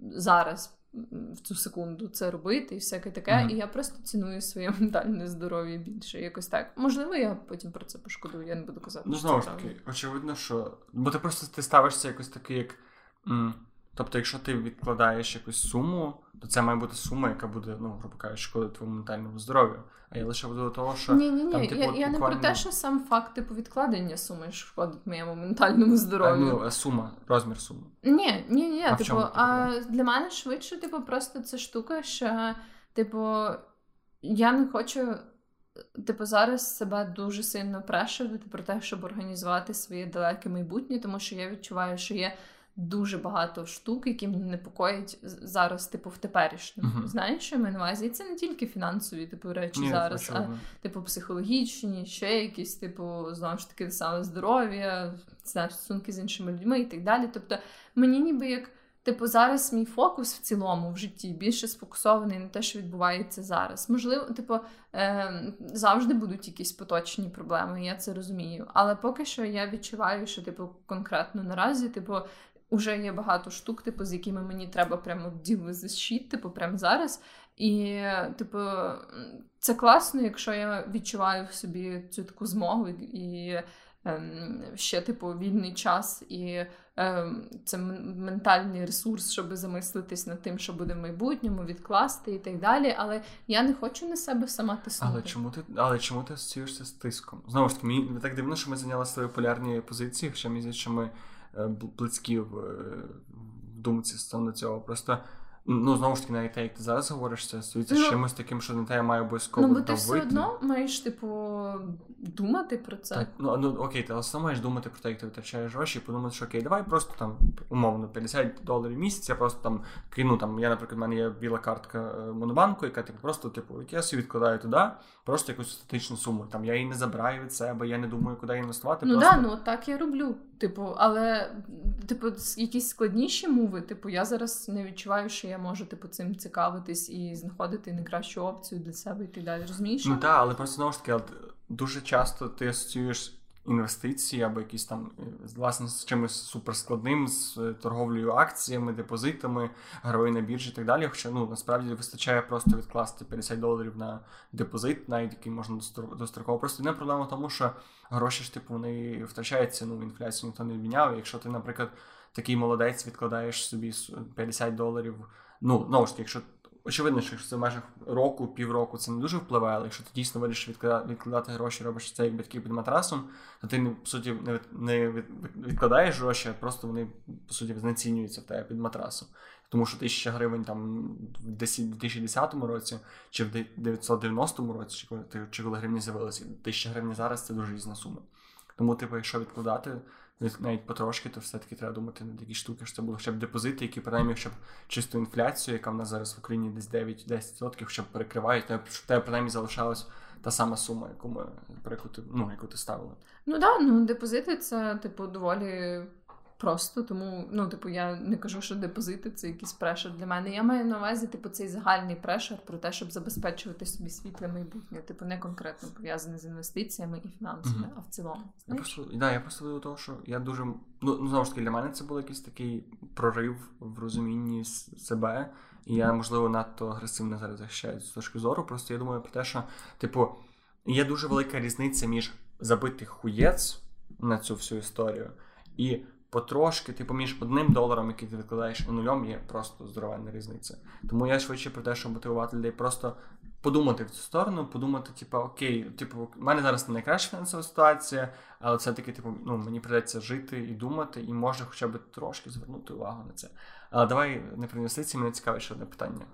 зараз в цю секунду це робити і всяке таке. Mm-hmm. І я просто ціную своє ментальне здоров'я більше. Якось так. Можливо, я потім про це пошкодую, я не буду казати. Ну, знову ж таки, очевидно, що. Бо ти просто ти ставишся якось такий, як. М- Тобто, якщо ти відкладаєш якусь суму, то це має бути сума, яка буде, ну, грубо кажучи, шкодити твоєму ментальному здоров'ю. А я лише веду до того, що. Ні, ні, ні. Там, типу, я, я не про те, що сам факт типу відкладення суми шкодить моєму ментальному здоров'ю. А, ну, сума, розмір суми. Ні, ні, ні. А типу, а для мене швидше, типу, просто це штука, що, типу, я не хочу. Типу, зараз себе дуже сильно прешувати про те, щоб організувати своє далеке майбутнє, тому що я відчуваю, що є дуже багато штук, які мене непокоїть зараз, типу, в теперішньому. Uh-huh. Знаєш, що я маю на увазі? І це не тільки фінансові типу речі Ні, зараз, а типу психологічні, ще якісь, типу, знову ж таки, саме здоров'я, знаєш, стосунки з іншими людьми і так далі. Тобто, мені ніби як. Типу, зараз мій фокус в цілому в житті більше сфокусований на те, що відбувається зараз. Можливо, типу, е, завжди будуть якісь поточні проблеми, я це розумію. Але поки що я відчуваю, що типу конкретно наразі, типу, Уже є багато штук, типу, з якими мені треба прямо діли защит, типу, прямо зараз. І, типу, це класно, якщо я відчуваю в собі цю таку змогу і ем, ще, типу, вільний час, і ем, це ментальний ресурс, щоб замислитись над тим, що буде в майбутньому, відкласти і так далі. Але я не хочу на себе сама тиснути. Але чому ти але чому ти асоціюєшся з тиском? Знову ж таки, мені так дивно, що ми зайняли свої полярні позиції, хоча мені що ми. Е, близькі в, в думці стосовно цього. Просто Ну, знову ж таки, навіть те, як ти зараз говориш, це стосується ну, чимось таким, що на те має обов'язково. Ну, бо ти все одно маєш, типу, думати про це. Так, ну, ну окей, ти але маєш думати про те, як ти витрачаєш гроші, і подумати, що окей, давай просто там, умовно, 50 доларів в місяць, я просто там кину там. Я, наприклад, в мене є біла картка е, Монобанку, яка типу просто, типу, я собі відкладаю туди, просто якусь статичну суму. Там я її не забираю від себе, я не думаю, куди інвестувати. Ну так, да, ну так я роблю. Типу, але, типу, якісь складніші мови, типу, я зараз не відчуваю, що я можу типу цим цікавитись і знаходити найкращу опцію для себе і так далі. Розумієш? Ну так, але просто знову ж таки, дуже часто ти асоціюєш інвестиції або якісь там е, власне з чимось суперскладним, з е, торговлею акціями, депозитами, грою на біржі і так далі. Хоча ну насправді вистачає просто відкласти 50 доларів на депозит, навіть який можна достроково. Просто не проблема в тому, що гроші ж типу вони втрачаються, ну інфляцію ніхто не відміняв. Якщо ти, наприклад, такий молодець відкладаєш собі 50 доларів. Ну, знову ж таки, якщо очевидно, що якщо це в межах року, півроку, це не дуже впливає, але якщо ти дійсно вирішиш відкладати, відкладати гроші, робиш це як батьки під матрасом, то ти по суті не відкладаєш гроші, а просто вони по суті знецінюються в тебе під матрасом. Тому що тисяча гривень там в 2010 році чи в 990 році, чи коли гривні з'явилися, тисяча гривень зараз це дуже різна сума. Тому, типу, якщо відкладати навіть потрошки, то все-таки треба думати на такі штуки, що це було б депозити, які принаймні щоб чисту інфляцію, яка в нас зараз в Україні десь 9-10%, щоб перекривають, щоб тебе принаймні залишалась та сама сума, яку ми яку ну, яку ти ставила. Ну так, да, ну депозити це, типу, доволі просто, тому, ну, типу, я не кажу, що депозити це якийсь прешер для мене. Я маю на увазі, типу, цей загальний прешер про те, щоб забезпечувати собі світле майбутнє, типу, не конкретно пов'язане з інвестиціями і фінансами, mm-hmm. а в цілому. Я просто, да, я просто до того, що я дуже. Ну, ну, знову ж таки, для мене це був якийсь такий прорив в розумінні себе. І я, можливо, надто агресивно зараз захищаю з точки зору. Просто я думаю про те, що, типу, є дуже велика різниця між забитих хуєць на цю всю історію і потрошки, типу, між одним доларом, який ти викладаєш, і нульом, є просто здоровенна різниця. Тому я швидше про те, щоб мотивувати людей просто подумати в цю сторону, подумати, типу, окей, типу, в мене зараз не найкраща фінансова ситуація, але все-таки, типу, ну, мені придеться жити і думати, і може хоча б трошки звернути увагу на це. Але давай не про інвестиції, мене цікавить ще одне питання.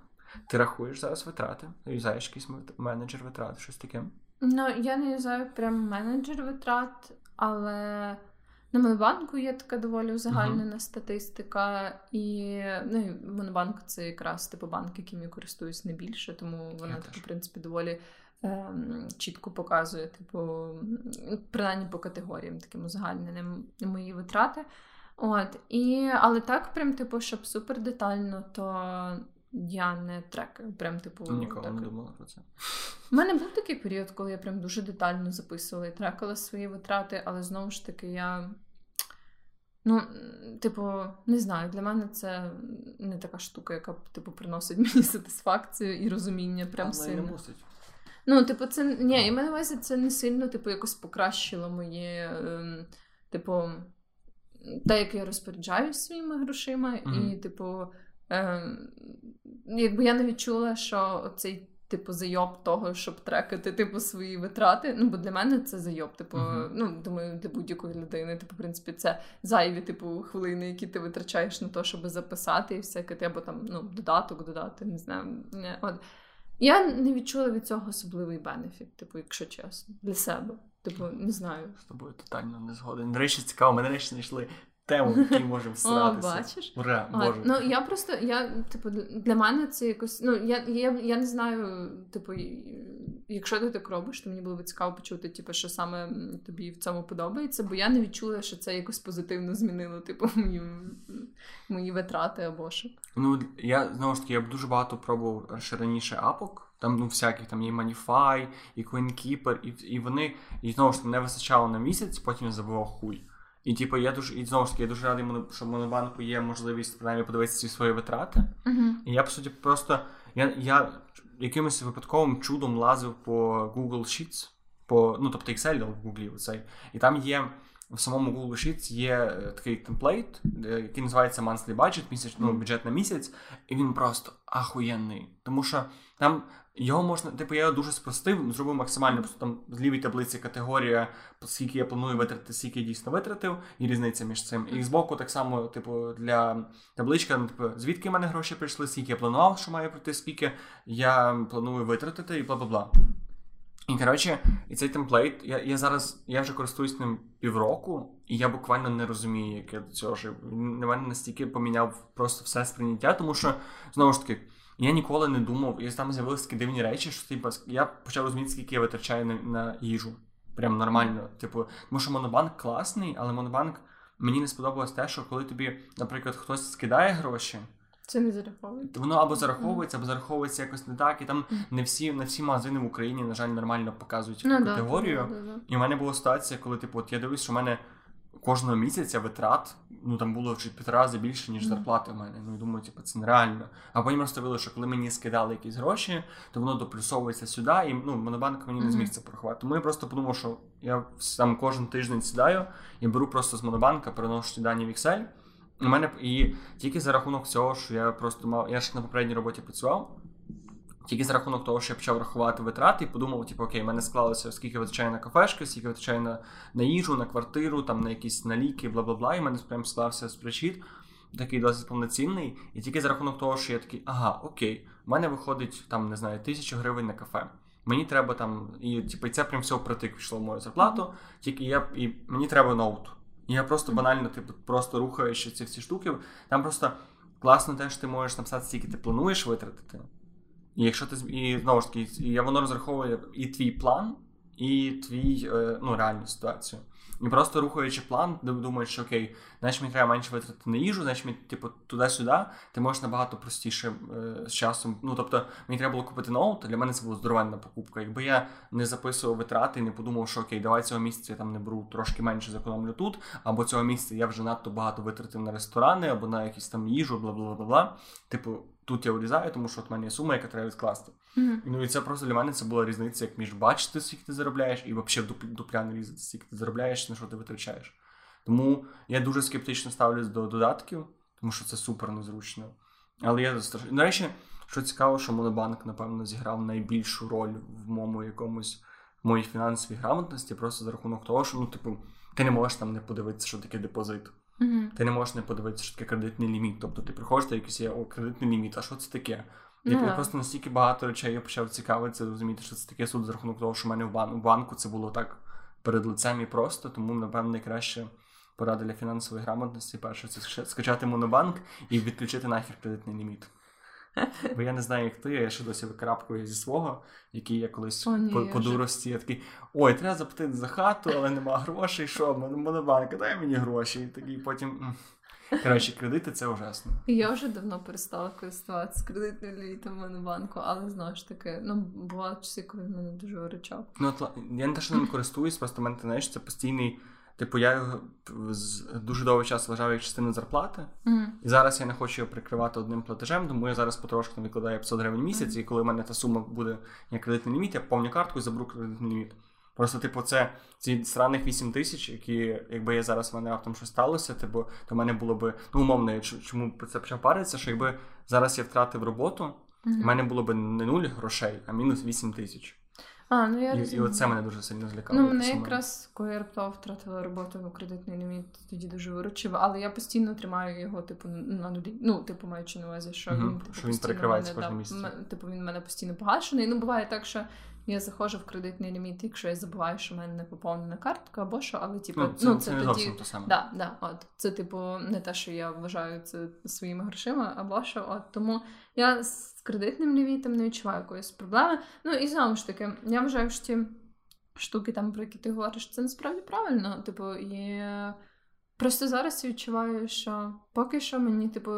Ти рахуєш зараз витрати? Юзаєш якийсь менеджер витрат, щось таке? Ну, я не юзаю прям менеджер витрат, але. На Монобанку є така доволі узагальнена uh-huh. статистика, і ну, Монобанк це якраз типу банк, яким я користуюсь не більше, тому вона так, в принципі, доволі ем, чітко показує, типу, принаймні по категоріям таким узагальненим мої витрати. От, і, Але так, прям, типу, щоб супер детально, то я не трекаю. Прям, типу, Ніколи так. не думала про це. У мене був такий період, коли я прям дуже детально записувала і трекала свої витрати, але знову ж таки, я. Ну, типу, не знаю, для мене це не така штука, яка типу, приносить мені сатисфакцію і розуміння прям але сильно. Не мусить. Ну, типу, це ні, і мене увазі це не сильно, типу, якось покращило моє, ем, типу, те, як я розпоряджаюся своїми грошима, mm-hmm. і, типу, ем, якби я не відчула, що цей типу, зайоб того, щоб трекати типу, свої витрати. Ну, бо для мене це зайоб. Типу, uh-huh. ну думаю, для будь-якої людини, типу, в принципі, це зайві типу, хвилини, які ти витрачаєш на те, щоб записати і всяке, або там ну, додаток додати, не знаю. От. Я не відчула від цього особливий бенефіт, типу, якщо чесно, для себе. Типу, не знаю. З тобою тотально не згоден. До речі, цікаво, мене речі знайшли тему, в якій можемо всратися. О, бачиш? Ура, Боже. Ну, я просто, я, типу, для мене це якось. Ну, я я, я не знаю, типу, якщо ти так робиш, то мені було б цікаво почути, типу, що саме тобі в цьому подобається, бо я не відчула, що це якось позитивно змінило, типу, мої мої витрати або що. Ну, я знову ж таки, я б дуже багато пробував ще раніше апок. Там ну всяких там є Manify, і CoinKeeper, і і вони і знову ж таки не вистачало на місяць, потім я забував хуй. І типу, я дуже і знову ж таки я дуже радий, що в Монобанку є можливість принаймні подивитися ці свої витрати. Uh-huh. І я по суті просто я я якимось випадковим чудом лазив по Google Sheets, по, ну тобто Excel в Google цей, і там є. В самому Google Sheets є е, такий темплейт, е, який називається Monthly Budget, місяць, ну, бюджет на місяць, і він просто ахуєнний. Тому що там його можна, типу, я його дуже спростив, зробив максимально просто там в лівій таблиці категорія, скільки я планую витратити, скільки я дійсно витратив, і різниця між цим. І збоку так само, типу, для табличка, ну, типу, звідки в мене гроші прийшли, скільки я планував, що має прийти, скільки я планую витратити, і бла бла бла. І коротше, і цей темплейт, я я зараз я вже користуюсь ним півроку, і я буквально не розумію, як я до цього жив. Він на мене настільки поміняв просто все сприйняття, тому що знову ж таки. Я ніколи не думав, і там з'явилися такі дивні речі, що типу, я почав розуміти, скільки я витрачаю на, на їжу. Прям нормально. Типу, тому що монобанк класний, але монобанк мені не сподобалось те, що коли тобі, наприклад, хтось скидає гроші. Це не зараховується. Воно або зараховується, або зараховується якось не так. І там не всі не всі магазини в Україні, на жаль, нормально показують ну, категорію. Да, да, да, і в мене була ситуація, коли типу, от я дивлюсь, що в мене кожного місяця витрат ну там було вже п'ять рази більше, ніж зарплати в мене. Ну і думаю, типу, це нереально. А потім розставили, що коли мені скидали якісь гроші, то воно доплюсовується сюди, і ну монобанк мені не зміг це порахувати. Тому я просто подумав, що я там кожен тиждень сідаю і беру просто з монобанка, переношу ці дані в Excel. У мене і тільки за рахунок цього, що я просто мав. Я ж на попередній роботі працював. Тільки за рахунок того, що я почав рахувати витрати і подумав, типу, окей, в мене склалося, скільки витрачаю на кафешки, скільки витрачаю на на їжу, на квартиру, там на якісь на ліки, бла бла бла. І в мене прям склався спричіт, такий досить повноцінний. І тільки за рахунок того, що я такий, ага, окей, в мене виходить там, не знаю, тисячу гривень на кафе. Мені треба там, і типу, це прям все впритик пішло в мою зарплату. Тільки я і мені треба ноут. І я просто банально, типу, просто рухаючи ці всі штуки, там просто класно те, що ти можеш написати, скільки ти плануєш витратити. І якщо ти і знову ж таки, і воно розраховує і твій план, і твій е, ну, реальну ситуацію. І просто рухаючи план, де думаєш, що окей, значить мені треба менше витратити на їжу, значить мені, типу, туди-сюди, ти можеш набагато простіше е, з часом. Ну, тобто, мені треба було купити ноут, для мене це була здоровенна покупка. Якби я не записував витрати і не подумав, що окей, давай цього місяця я там не беру трошки менше зекономлю тут, або цього місяця я вже надто багато витратив на ресторани, або на якісь там їжу, бла бла бла бла. Типу, тут я вирізаю, тому що от в мене є сума, яка треба відкласти. Mm-hmm. Ну і це просто для мене це була різниця, як між бачити, скільки ти заробляєш, і взагалі дупля не різати, скільки ти заробляєш, на що ти витрачаєш. Тому я дуже скептично ставлюсь до додатків, тому що це супер незручно. Але я страш... До речі, що цікаво, що Монобанк, напевно, зіграв найбільшу роль в моєму якомусь в моїй фінансовій грамотності, просто за рахунок того, що ну, типу, ти не можеш там не подивитися, що таке депозит. Mm-hmm. Ти не можеш не подивитися, що таке кредитний ліміт. Тобто ти приходиш, та якийсь є о, кредитний ліміт, а що це таке? Я Ну, да. просто настільки багато речей я почав цікавитися, розуміти, що це таке суд за рахунок того, що в мене в, банку, в банку це було так перед лицем і просто, тому, напевно, найкраще порада для фінансової грамотності. Перше, це скачати монобанк і відключити нахер кредитний ліміт. Бо я не знаю, як ти, я ще досі викарабкую зі свого, який я колись О, ні, по, по дурості, я такий, ой, треба заплатити за хату, але нема грошей, що, Мон- монобанк, дай мені гроші. І такий потім. Коротше, кредити це ужасно. Я вже давно перестала користуватися кредитним лімітом Монобанку, але знову ж таки, ну, бували часи, коли мене дуже виручав. Ну, от, я не те, що ним користуюсь, просто в мене знаєш, це постійний. Типу, я його дуже довгий час вважав як частину зарплати, Mm. і зараз я не хочу його прикривати одним платежем, тому я зараз потрошки викладаю 500 гривень місяць, і коли в мене та сума буде як кредитний ліміт, я повню картку і заберу кредитний ліміт. Просто, типу, це ці сраних 8 тисяч, які, якби я зараз в мене раптом щось сталося, типу, то в мене було би, ну, умовно, чому це почав паритися, що якби зараз я втратив роботу, в мене було б не нуль грошей, а мінус 8 тисяч. А, ну я І, і розумію. оце мене дуже сильно злякало. Ну, мене якраз, коли я раптово втратила роботу кредитний ліміт, тоді дуже виручив, але я постійно тримаю його, типу, на нулі. Ну, типу, маючи на увазі, що він типу, що він перекривається мене, кожного да, місяця. м- Типу, він в мене постійно погашений. Ну, буває так, що я заходжу в кредитний ліміт, якщо я забуваю, що в мене не поповнена картка або що, але типу, Ну, це, ну, це, не тоді. те саме. Да, да, от це, типу, не те, що я вважаю це своїми грошима, або що. От тому я з кредитним лімітом не відчуваю якоїсь проблеми. Ну і знову ж таки, я вважаю, що ті штуки, там, про які ти говориш, це насправді правильно. Типу, і просто зараз я відчуваю, що поки що мені, типу,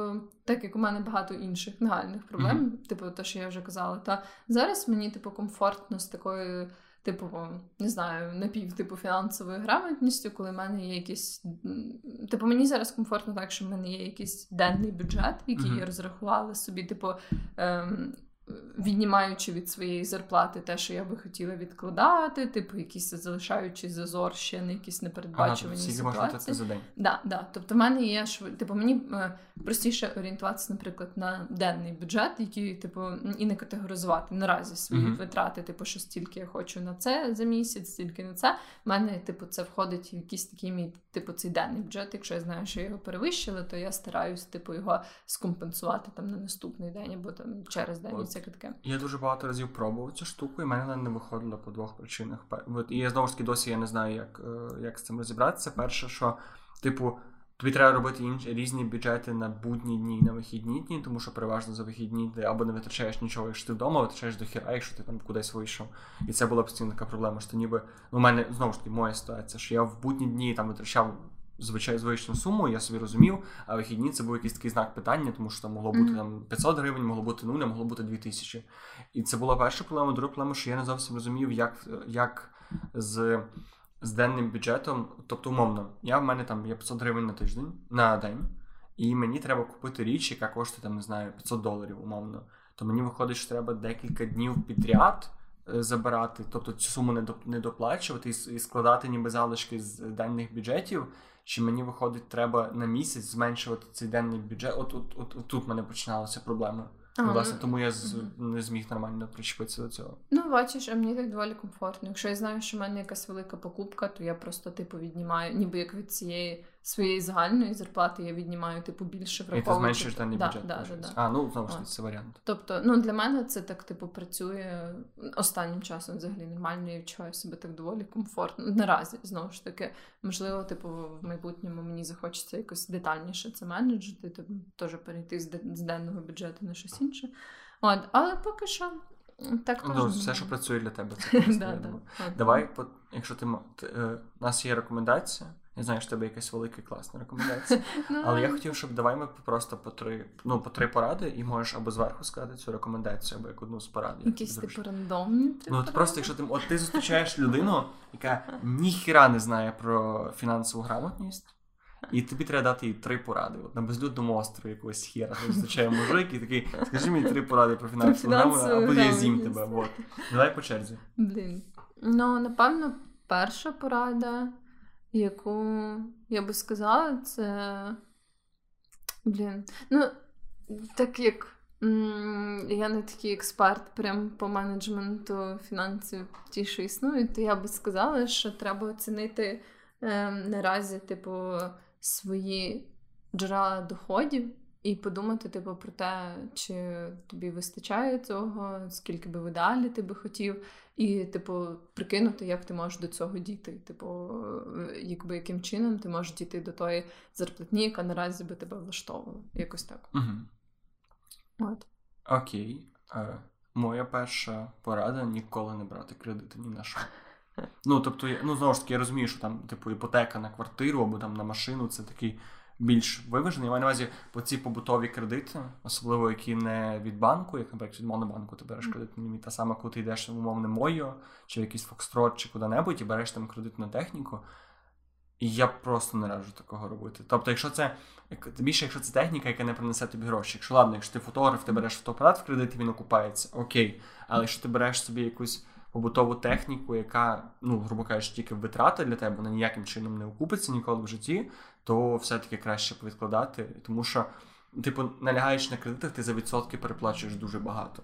так як у мене багато інших нагальних проблем, Мгм. типу, те, що я вже казала, та зараз мені, типу, комфортно з такою. Типу, не знаю, напів типу фінансовою грамотністю, коли в мене є якийсь. м, Типу, мені зараз комфортно так, що в мене є якийсь денний бюджет, який Мгм. я розрахувала собі, типу, ем, віднімаючи від своєї зарплати те, що я би хотіла відкладати, типу, якийсь залишаючи зазор ще на якісь Ага, непередбачувані скільки можна ситуації. за день. Да, да. Тобто в мене є типу, мені е, простіше орієнтуватися, наприклад, на денний бюджет, який, типу, і не категоризувати наразі свої Мгм. витрати, типу, що стільки я хочу на це за місяць, стільки на це. В мене, типу, це входить в якийсь такий мій, типу, цей денний бюджет. Якщо я знаю, що я його перевищила, то я стараюсь, типу, його скомпенсувати там на наступний день або там через день. Всяке таке. Я дуже багато разів пробував цю штуку, і мене не виходила по двох причинах. І я знову ж таки досі я не знаю, як, е, як з цим розібратися. Перше, що, типу, тобі треба робити інші різні бюджети на будні дні і на вихідні дні, тому що переважно за вихідні ти або не витрачаєш нічого, якщо ти вдома, витрачаєш до хіра, якщо ти там кудись вийшов. І це була постійно така проблема, що ніби ну, у мене знову ж таки моя ситуація, що я в будні дні там витрачав. Звичайно, звичну суму, я собі розумів, а вихідні це був якийсь такий знак питання, тому що там могло бути Мгм. там 500 гривень, могло бути 0, а могло бути 2000. І це була перша проблема. Друга проблема, що я не зовсім розумів, як, як з, з денним бюджетом. Тобто, умовно, я в мене там є 500 гривень на тиждень на день, і мені треба купити річ, яка коштує там, не знаю, 500 доларів, умовно. То мені виходить, що треба декілька днів підряд е, забирати, тобто цю суму не, доп- не доплачувати і, і складати ніби залишки з денних бюджетів. Чи мені виходить, треба на місяць зменшувати цей денний бюджет? От, от, от, от тут мене починалася проблема. Ну, власне, тому я з, не зміг нормально причепитися до цього. Ну, бачиш, а мені так доволі комфортно. Якщо я знаю, що в мене якась велика покупка, то я просто типу віднімаю, ніби як від цієї своєї загальної зарплати я віднімаю типу більше враховуючи. І ти зменшуєш даний да, бюджет. Да, да, да. А, ну знову ж таки, це варіант. Тобто, ну для мене це так, типу, працює останнім часом взагалі нормально, я відчуваю себе так доволі комфортно. Наразі, знову ж таки, можливо, типу, в майбутньому мені захочеться якось детальніше це менеджити, типу, теж перейти з, з денного бюджету на щось інше. От, але поки що. Так ну, все, що працює для тебе, це просто, да, да. Давай, якщо ти е, у нас є рекомендація, я знаю, що в тебе якась велика класна рекомендація. Ну, Але я хотів, щоб давай ми просто по три ну, по три поради, і можеш або зверху сказати цю рекомендацію, або як одну з порад. Якісь типу рандомні. Ну, от просто якщо ти от ти зустрічаєш людину, яка ніхіра не знає про фінансову грамотність. І тобі треба дати їй три поради. От на безлюдному острові якогось хіра зустрічає мужик і такий, скажи мені три поради про фінансову грамотність, або я з'їм тебе. От. Давай по черзі. Блін. Ну, напевно, перша порада яку я би сказала, це. Блін. Ну, так як м- я не такий експерт прям по менеджменту фінансів, ті, що існують, то я би сказала, що треба оцінити е, наразі, типу, свої джерела доходів. І подумати, типу, про те, чи тобі вистачає цього, скільки би в ідеалі ти би хотів, і, типу, прикинути, як ти можеш до цього дійти. Типу, якби яким чином ти можеш дійти до тої зарплатні, яка наразі би тебе влаштовувала. Якось так. Угу. От. Окей. Е, моя перша порада ніколи не брати кредити ні на що. Ну, тобто, ну, знову ж таки, я розумію, що там, типу, іпотека на квартиру або там на машину це такий більш виважений. Я маю на увазі по ці побутові кредити, особливо які не від банку, як, наприклад, від монобанку ти береш кредитний ліміт, а саме коли ти йдеш в умовне Мойо, чи в якийсь Фокстрот, чи куди-небудь, і береш там кредитну техніку. І я просто не раджу такого робити. Тобто, якщо це більше, якщо це техніка, яка не принесе тобі гроші. Якщо ладно, якщо ти фотограф, ти береш фотоапарат в кредит, він окупається, окей. Але якщо ти береш собі якусь побутову техніку, яка, ну, грубо кажучи, тільки витрата для тебе, вона ніяким чином не окупиться ніколи в житті, то все-таки краще повідкладати, тому що, типу, налягаючи на кредитах, ти за відсотки переплачуєш дуже багато.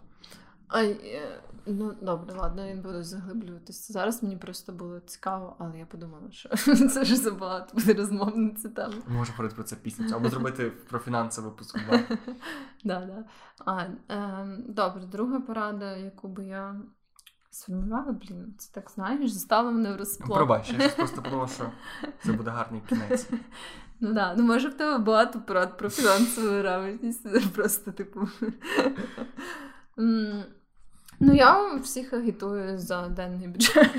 А, е, Ну, добре, ладно, я не буду заглиблюватися. Зараз мені просто було цікаво, але я подумала, що це вже забагато буде розмов на цю тему. Може говорити про це пісню, або зробити про фінансовий випуск. Да, да. А, е, Добре, друга порада, яку би я сформувала, блін, це так знаєш, застала мене в розплод. Пробач, я просто подумав, що це буде гарний кінець. Ну да, ну може в тебе багато порад про фінансову грамотність, просто типу. Ну, я всіх агітую за денний бюджет.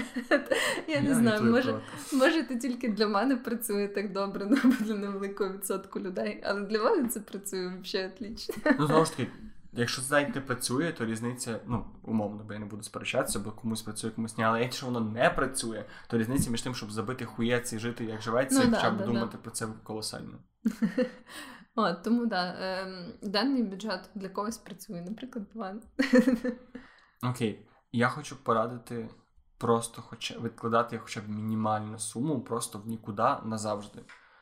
Я, я не знаю, може, може, це тільки для мене працює так добре, ну, для невеликого відсотку людей, але для мене це працює взагалі отлично. Ну, знову ж таки, якщо це не працює, то різниця, ну, умовно, бо я не буду сперечатися, бо комусь працює, комусь ні. Але якщо воно не працює, то різниця між тим, щоб забити хуєць і жити, як живеться, ну, і хоча б да, думати да. про це колосально. О, тому да, ем, денний бюджет для когось працює, наприклад, план. Окей, я хочу порадити просто хоча відкладати хоча б мінімальну суму, просто в нікуди назавжди.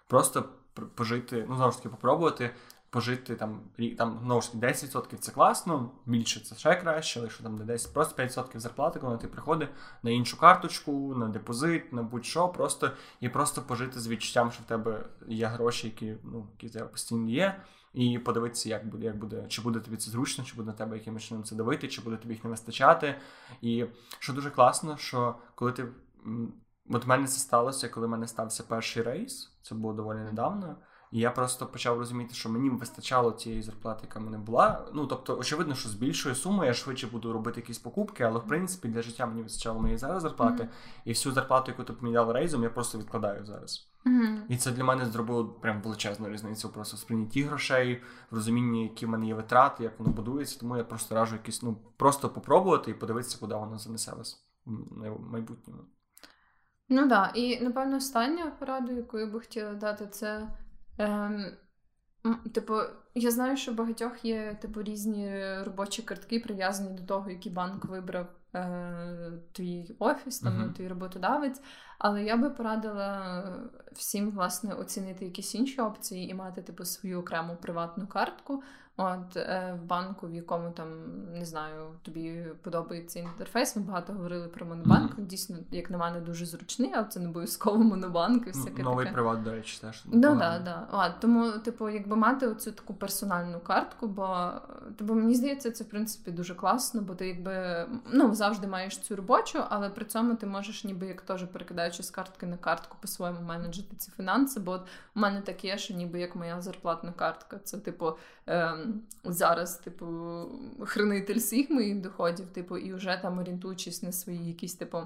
Просто пожити, ну таки, попробувати пожити там там таки 10% це класно, більше це ще краще, але якщо там не 10, просто 5% зарплати, коли ти приходиш на іншу карточку, на депозит, на будь-що, просто і просто пожити з відчуттям, що в тебе є гроші, які ну, які постійно є і подивитися, як буде, як буде, чи буде тобі це зручно, чи буде на тебе якимось чином це давити, чи буде тобі їх не вистачати. І що дуже класно, що коли ти. От в мене це сталося, коли в мене стався перший рейс, це було доволі недавно. І я просто почав розуміти, що мені вистачало тієї зарплати, яка мене була. Ну тобто, очевидно, що з більшою сумою я швидше буду робити якісь покупки, але в принципі для життя мені вистачало моєї зараз зарплати. Mm-hmm. І всю зарплату, яку ти мені дав рейзом, я просто відкладаю зараз. Mm-hmm. І це для мене зробило прям величезну різницю просто в сприйнятті грошей, в розумінні, які в мене є витрати, як воно будується. Тому я просто раджу якісь, ну просто попробувати і подивитися, куди воно занесе вас в майбутньому. Ну так, да. і напевно остання порада, яку я би хотіла дати, це. Ем, Типу, я знаю, що багатьох є типу різні робочі картки, прив'язані до того, який банк вибрав е, твій офіс, там uh-huh. твій роботодавець. Але я би порадила всім власне оцінити якісь інші опції і мати типу свою окрему приватну картку. От е, в банку, в якому там не знаю, тобі подобається інтерфейс. Ми багато говорили про монобанк. Mm-hmm. Дійсно, як на мене, дуже зручний, але це не обов'язково монобанк і всяке Новий таке. приват, до речі, теж. Да, да, да. А, тому, типу, якби мати оцю таку персональну картку, бо типу, мені здається, це в принципі дуже класно, бо ти якби ну завжди маєш цю робочу, але при цьому ти можеш, ніби як теж перекидаючи з картки на картку по-своєму менеджити ці фінанси. Бо от у мене так є, що ніби як моя зарплатна картка. Це, типу, ем, зараз, типу, хранитель всіх моїх доходів, типу, і вже там орієнтуючись на свої якісь, типу.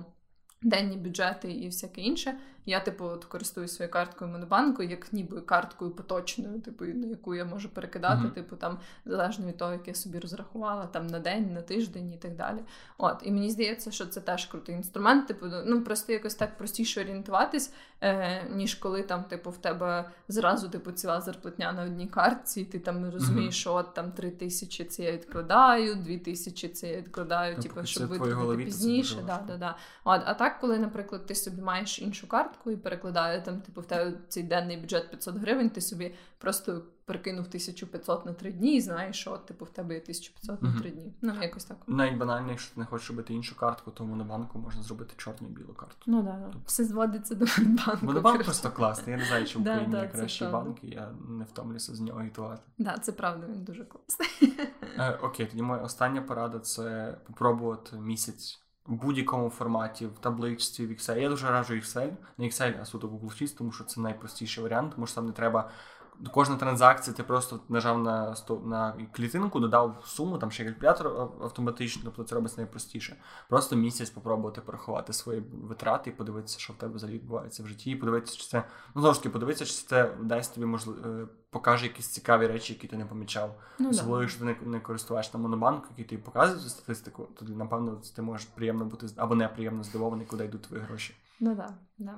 Денні бюджети і всяке інше. Я, типу, от користуюсь своєю карткою Монобанку, як ніби карткою поточною, типу, на яку я можу перекидати, mm-hmm. типу, там, залежно від того, як я собі розрахувала, там на день, на тиждень і так далі. От, і мені здається, що це теж крутий інструмент. Типу, ну просто якось так простіше орієнтуватись, е, ніж коли там, типу, в тебе зразу типу, ціла зарплатня на одній картці, і ти там розумієш, mm-hmm. що от там три тисячі це я відкладаю, дві тисячі це я відкладаю, типу, щоб витратити пізніше. Да, да, да. От, а так, коли, наприклад, ти собі маєш іншу карту картку і перекладаю там, типу, в тебе цей денний бюджет 500 гривень, ти собі просто перекинув 1500 на 3 дні і знаєш, що типу в тебе є 1500 на 3 дні. Ну, якось так. Найбанальніше, якщо ти не хочеш робити іншу картку, то на банку можна зробити чорну і білу карту. Ну так, да, тобто... все зводиться до банку. Монобанк просто класний. Я не знаю, чи в Україні да, найкращий банк, і я не втомлюся з нього агітувати. Так, да, це правда, він дуже класний. Е, окей, тоді моя остання порада це попробувати місяць в будь-якому форматі, в табличці, в Excel. Я дуже раджу Excel, не Excel, а суто Google Sheets, тому що це найпростіший варіант, тому що там не треба. Кожна транзакція, ти просто нажав на на клітинку, додав суму, там ще калькулятор автоматично, тобто це робиться найпростіше. Просто місяць спробувати порахувати свої витрати і подивитися, що в тебе взагалі відбувається в житті, і подивитися, чи це ну знову ж таки, подивитися, чи це дасть тобі можливість е, покаже якісь цікаві речі, які ти не помічав. Ну, Особливо, якщо ти не, не користуваєш на монобанк, який тобі показує цю статистику, то напевно ти можеш приємно бути або неприємно здивований, куди йдуть твої гроші. Ну так, да,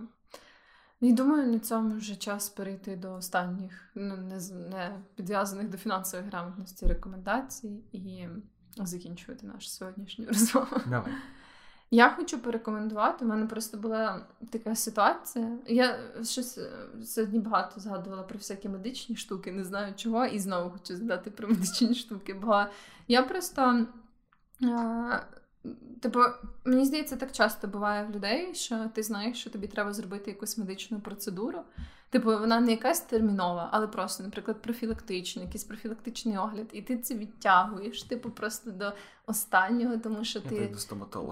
І думаю, на цьому вже час перейти до останніх, ну не не підв'язаних до фінансової грамотності рекомендацій і закінчувати нашу сьогоднішню розмову. Давай. Я хочу порекомендувати. У мене просто була така ситуація. Я щось е, сьогодні багато згадувала про всякі медичні штуки, не знаю чого, і знову хочу згадати про медичні штуки. Бо я просто. Типу, мені здається, так часто буває в людей, що ти знаєш, що тобі треба зробити якусь медичну процедуру. Типу, вона не якась термінова, але просто, наприклад, профілактичний, якийсь профілактичний огляд, і ти це відтягуєш, типу, просто до останнього, тому що ти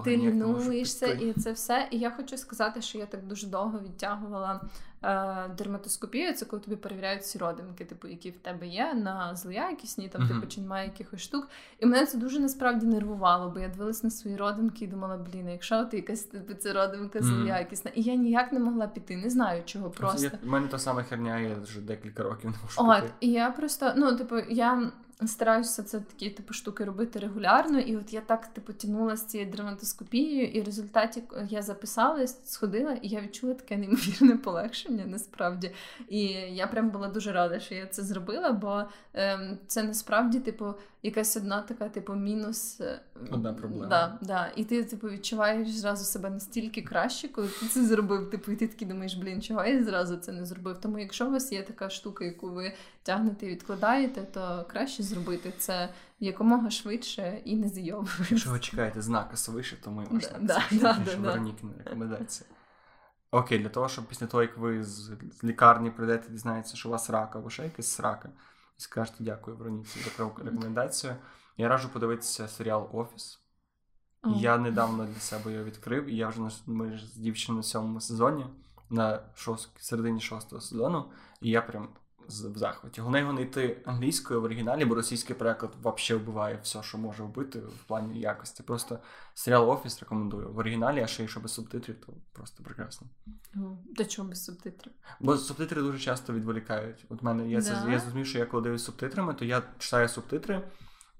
ти лінуєшся і це все. І я хочу сказати, що я так дуже довго відтягувала е, дерматоскопію. Це коли тобі перевіряють всі родинки, типу, які в тебе є, на злоякісні, там, uh-huh. типу, чи немає якихось штук. І мене це дуже насправді нервувало, бо я дивилась на свої родинки і думала, блін, якщо ти якась типу, це родинка злоякісна. І я ніяк не могла піти, не знаю чого. Просто У мене та сама херня, я вже декілька років не можу От. І я просто, ну, типу, я стараюся це такі типу штуки робити регулярно, і от я так типу тянула з цією драматоскопією, і в результаті я записалась, сходила, і я відчула таке неймовірне полегшення насправді. І я прям була дуже рада, що я це зробила, бо ем, це насправді, типу, якась одна така, типу, мінус. Е, одна проблема. Да, да. І ти, типу, відчуваєш зразу себе настільки краще, коли ти це зробив. Типу, і ти такий думаєш, блін, чого я зразу це не зробив. Тому якщо у вас є така штука, яку ви тягнете і відкладаєте, то краще зробити це якомога швидше і не зйомуючи. Якщо ви чекаєте знака свише, то ми да, да, рекомендація. Окей, для того, щоб після того, як ви з лікарні прийдете, дізнаєтеся, що у вас рака або ще якась срака, скажете дякую Вероніці за рекомендацію. Я раджу подивитися серіал Офіс. Oh. Я недавно для себе його відкрив, і я вже ми з дівчиною на сьомому сезоні на шост, середині шостого сезону, і я прям в захваті. Головне його знайти англійською в оригіналі, бо російський переклад взагалі вбиває все, що може вбити в плані якості. Просто серіал Офіс рекомендую в оригіналі, а ще якщо без субтитрів, то просто прекрасно. Та чому без субтитрів? Бо субтитри дуже часто відволікають. От мене я да? це я зрозумів, що я коли дивлюсь субтитрами, то я читаю субтитри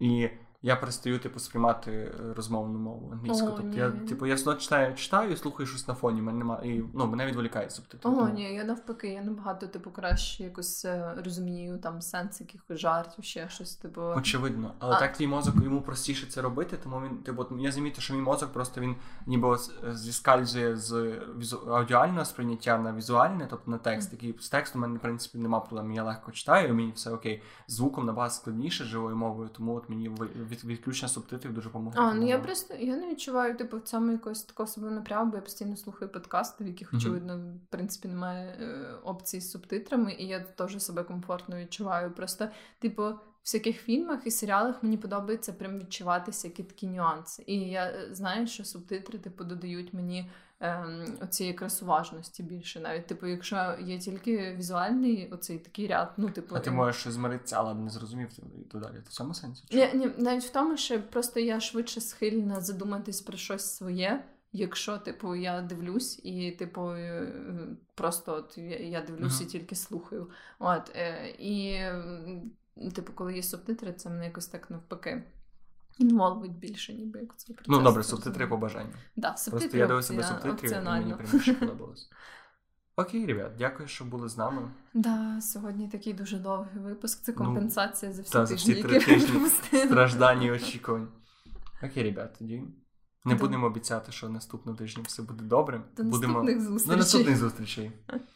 і. Я перестаю типу сприймати е, розмовну мову англійську. О, тобто ні. я типу я сюди читаю, читаю і слухаю щось на фоні. Мене немає і ну мене відволікає субтитри. О, тому- ні, я навпаки, я набагато типу краще якось е, розумію там сенс якихось жартів, ще щось, типу. Очевидно, але А- так твій мозок йому простіше це робити, тому він типу, я замітив, що мій мозок просто він ніби е, зіскальзує з візу... аудіального сприйняття на візуальне, тобто на текст, який з текстом у мене в принципі нема проблем. Я легко читаю, мені все окей. Звуком набагато складніше живою мовою, тому от мені від, відключення субтитрів дуже допомогло. А, ну я просто я не відчуваю типу в цьому якогось такого себе напряму, бо я постійно слухаю подкасти, в яких Мгм. очевидно в принципі немає е, опцій з субтитрами, і я теж себе комфортно відчуваю. Просто, типу, в всяких фільмах і серіалах мені подобається прям відчуватися які такі нюанси. І я е, знаю, що субтитри типу додають мені. Ем, оцієї красуважності більше, навіть типу, якщо є тільки візуальний оцей такий ряд, ну типу А ти можеш змиритися, але не зрозумів і то далі. В цьому сенсі? Ні, ні, навіть в тому, що просто я швидше схильна задуматись про щось своє. Якщо, типу, я дивлюсь і, типу, е, просто от я, я дивлюсь і тільки слухаю. От, е, і, типу, коли є субтитри, це мене якось так навпаки інволвить більше, ніби як цей процес. Ну добре, субтитри по бажанню. Да, субтитри Просто я дивився без субтитрів, і мені прям подобалось. Окей, ребят, дякую, що були з нами. Да, сьогодні такий дуже довгий випуск. Це Ну, компенсація за всі та, тижні, які тижні. Страждань і очікувань. Окей, ребят, тоді не будемо обіцяти, що наступного тижня все буде добре. До Будемо наступних до наступних зустрічей.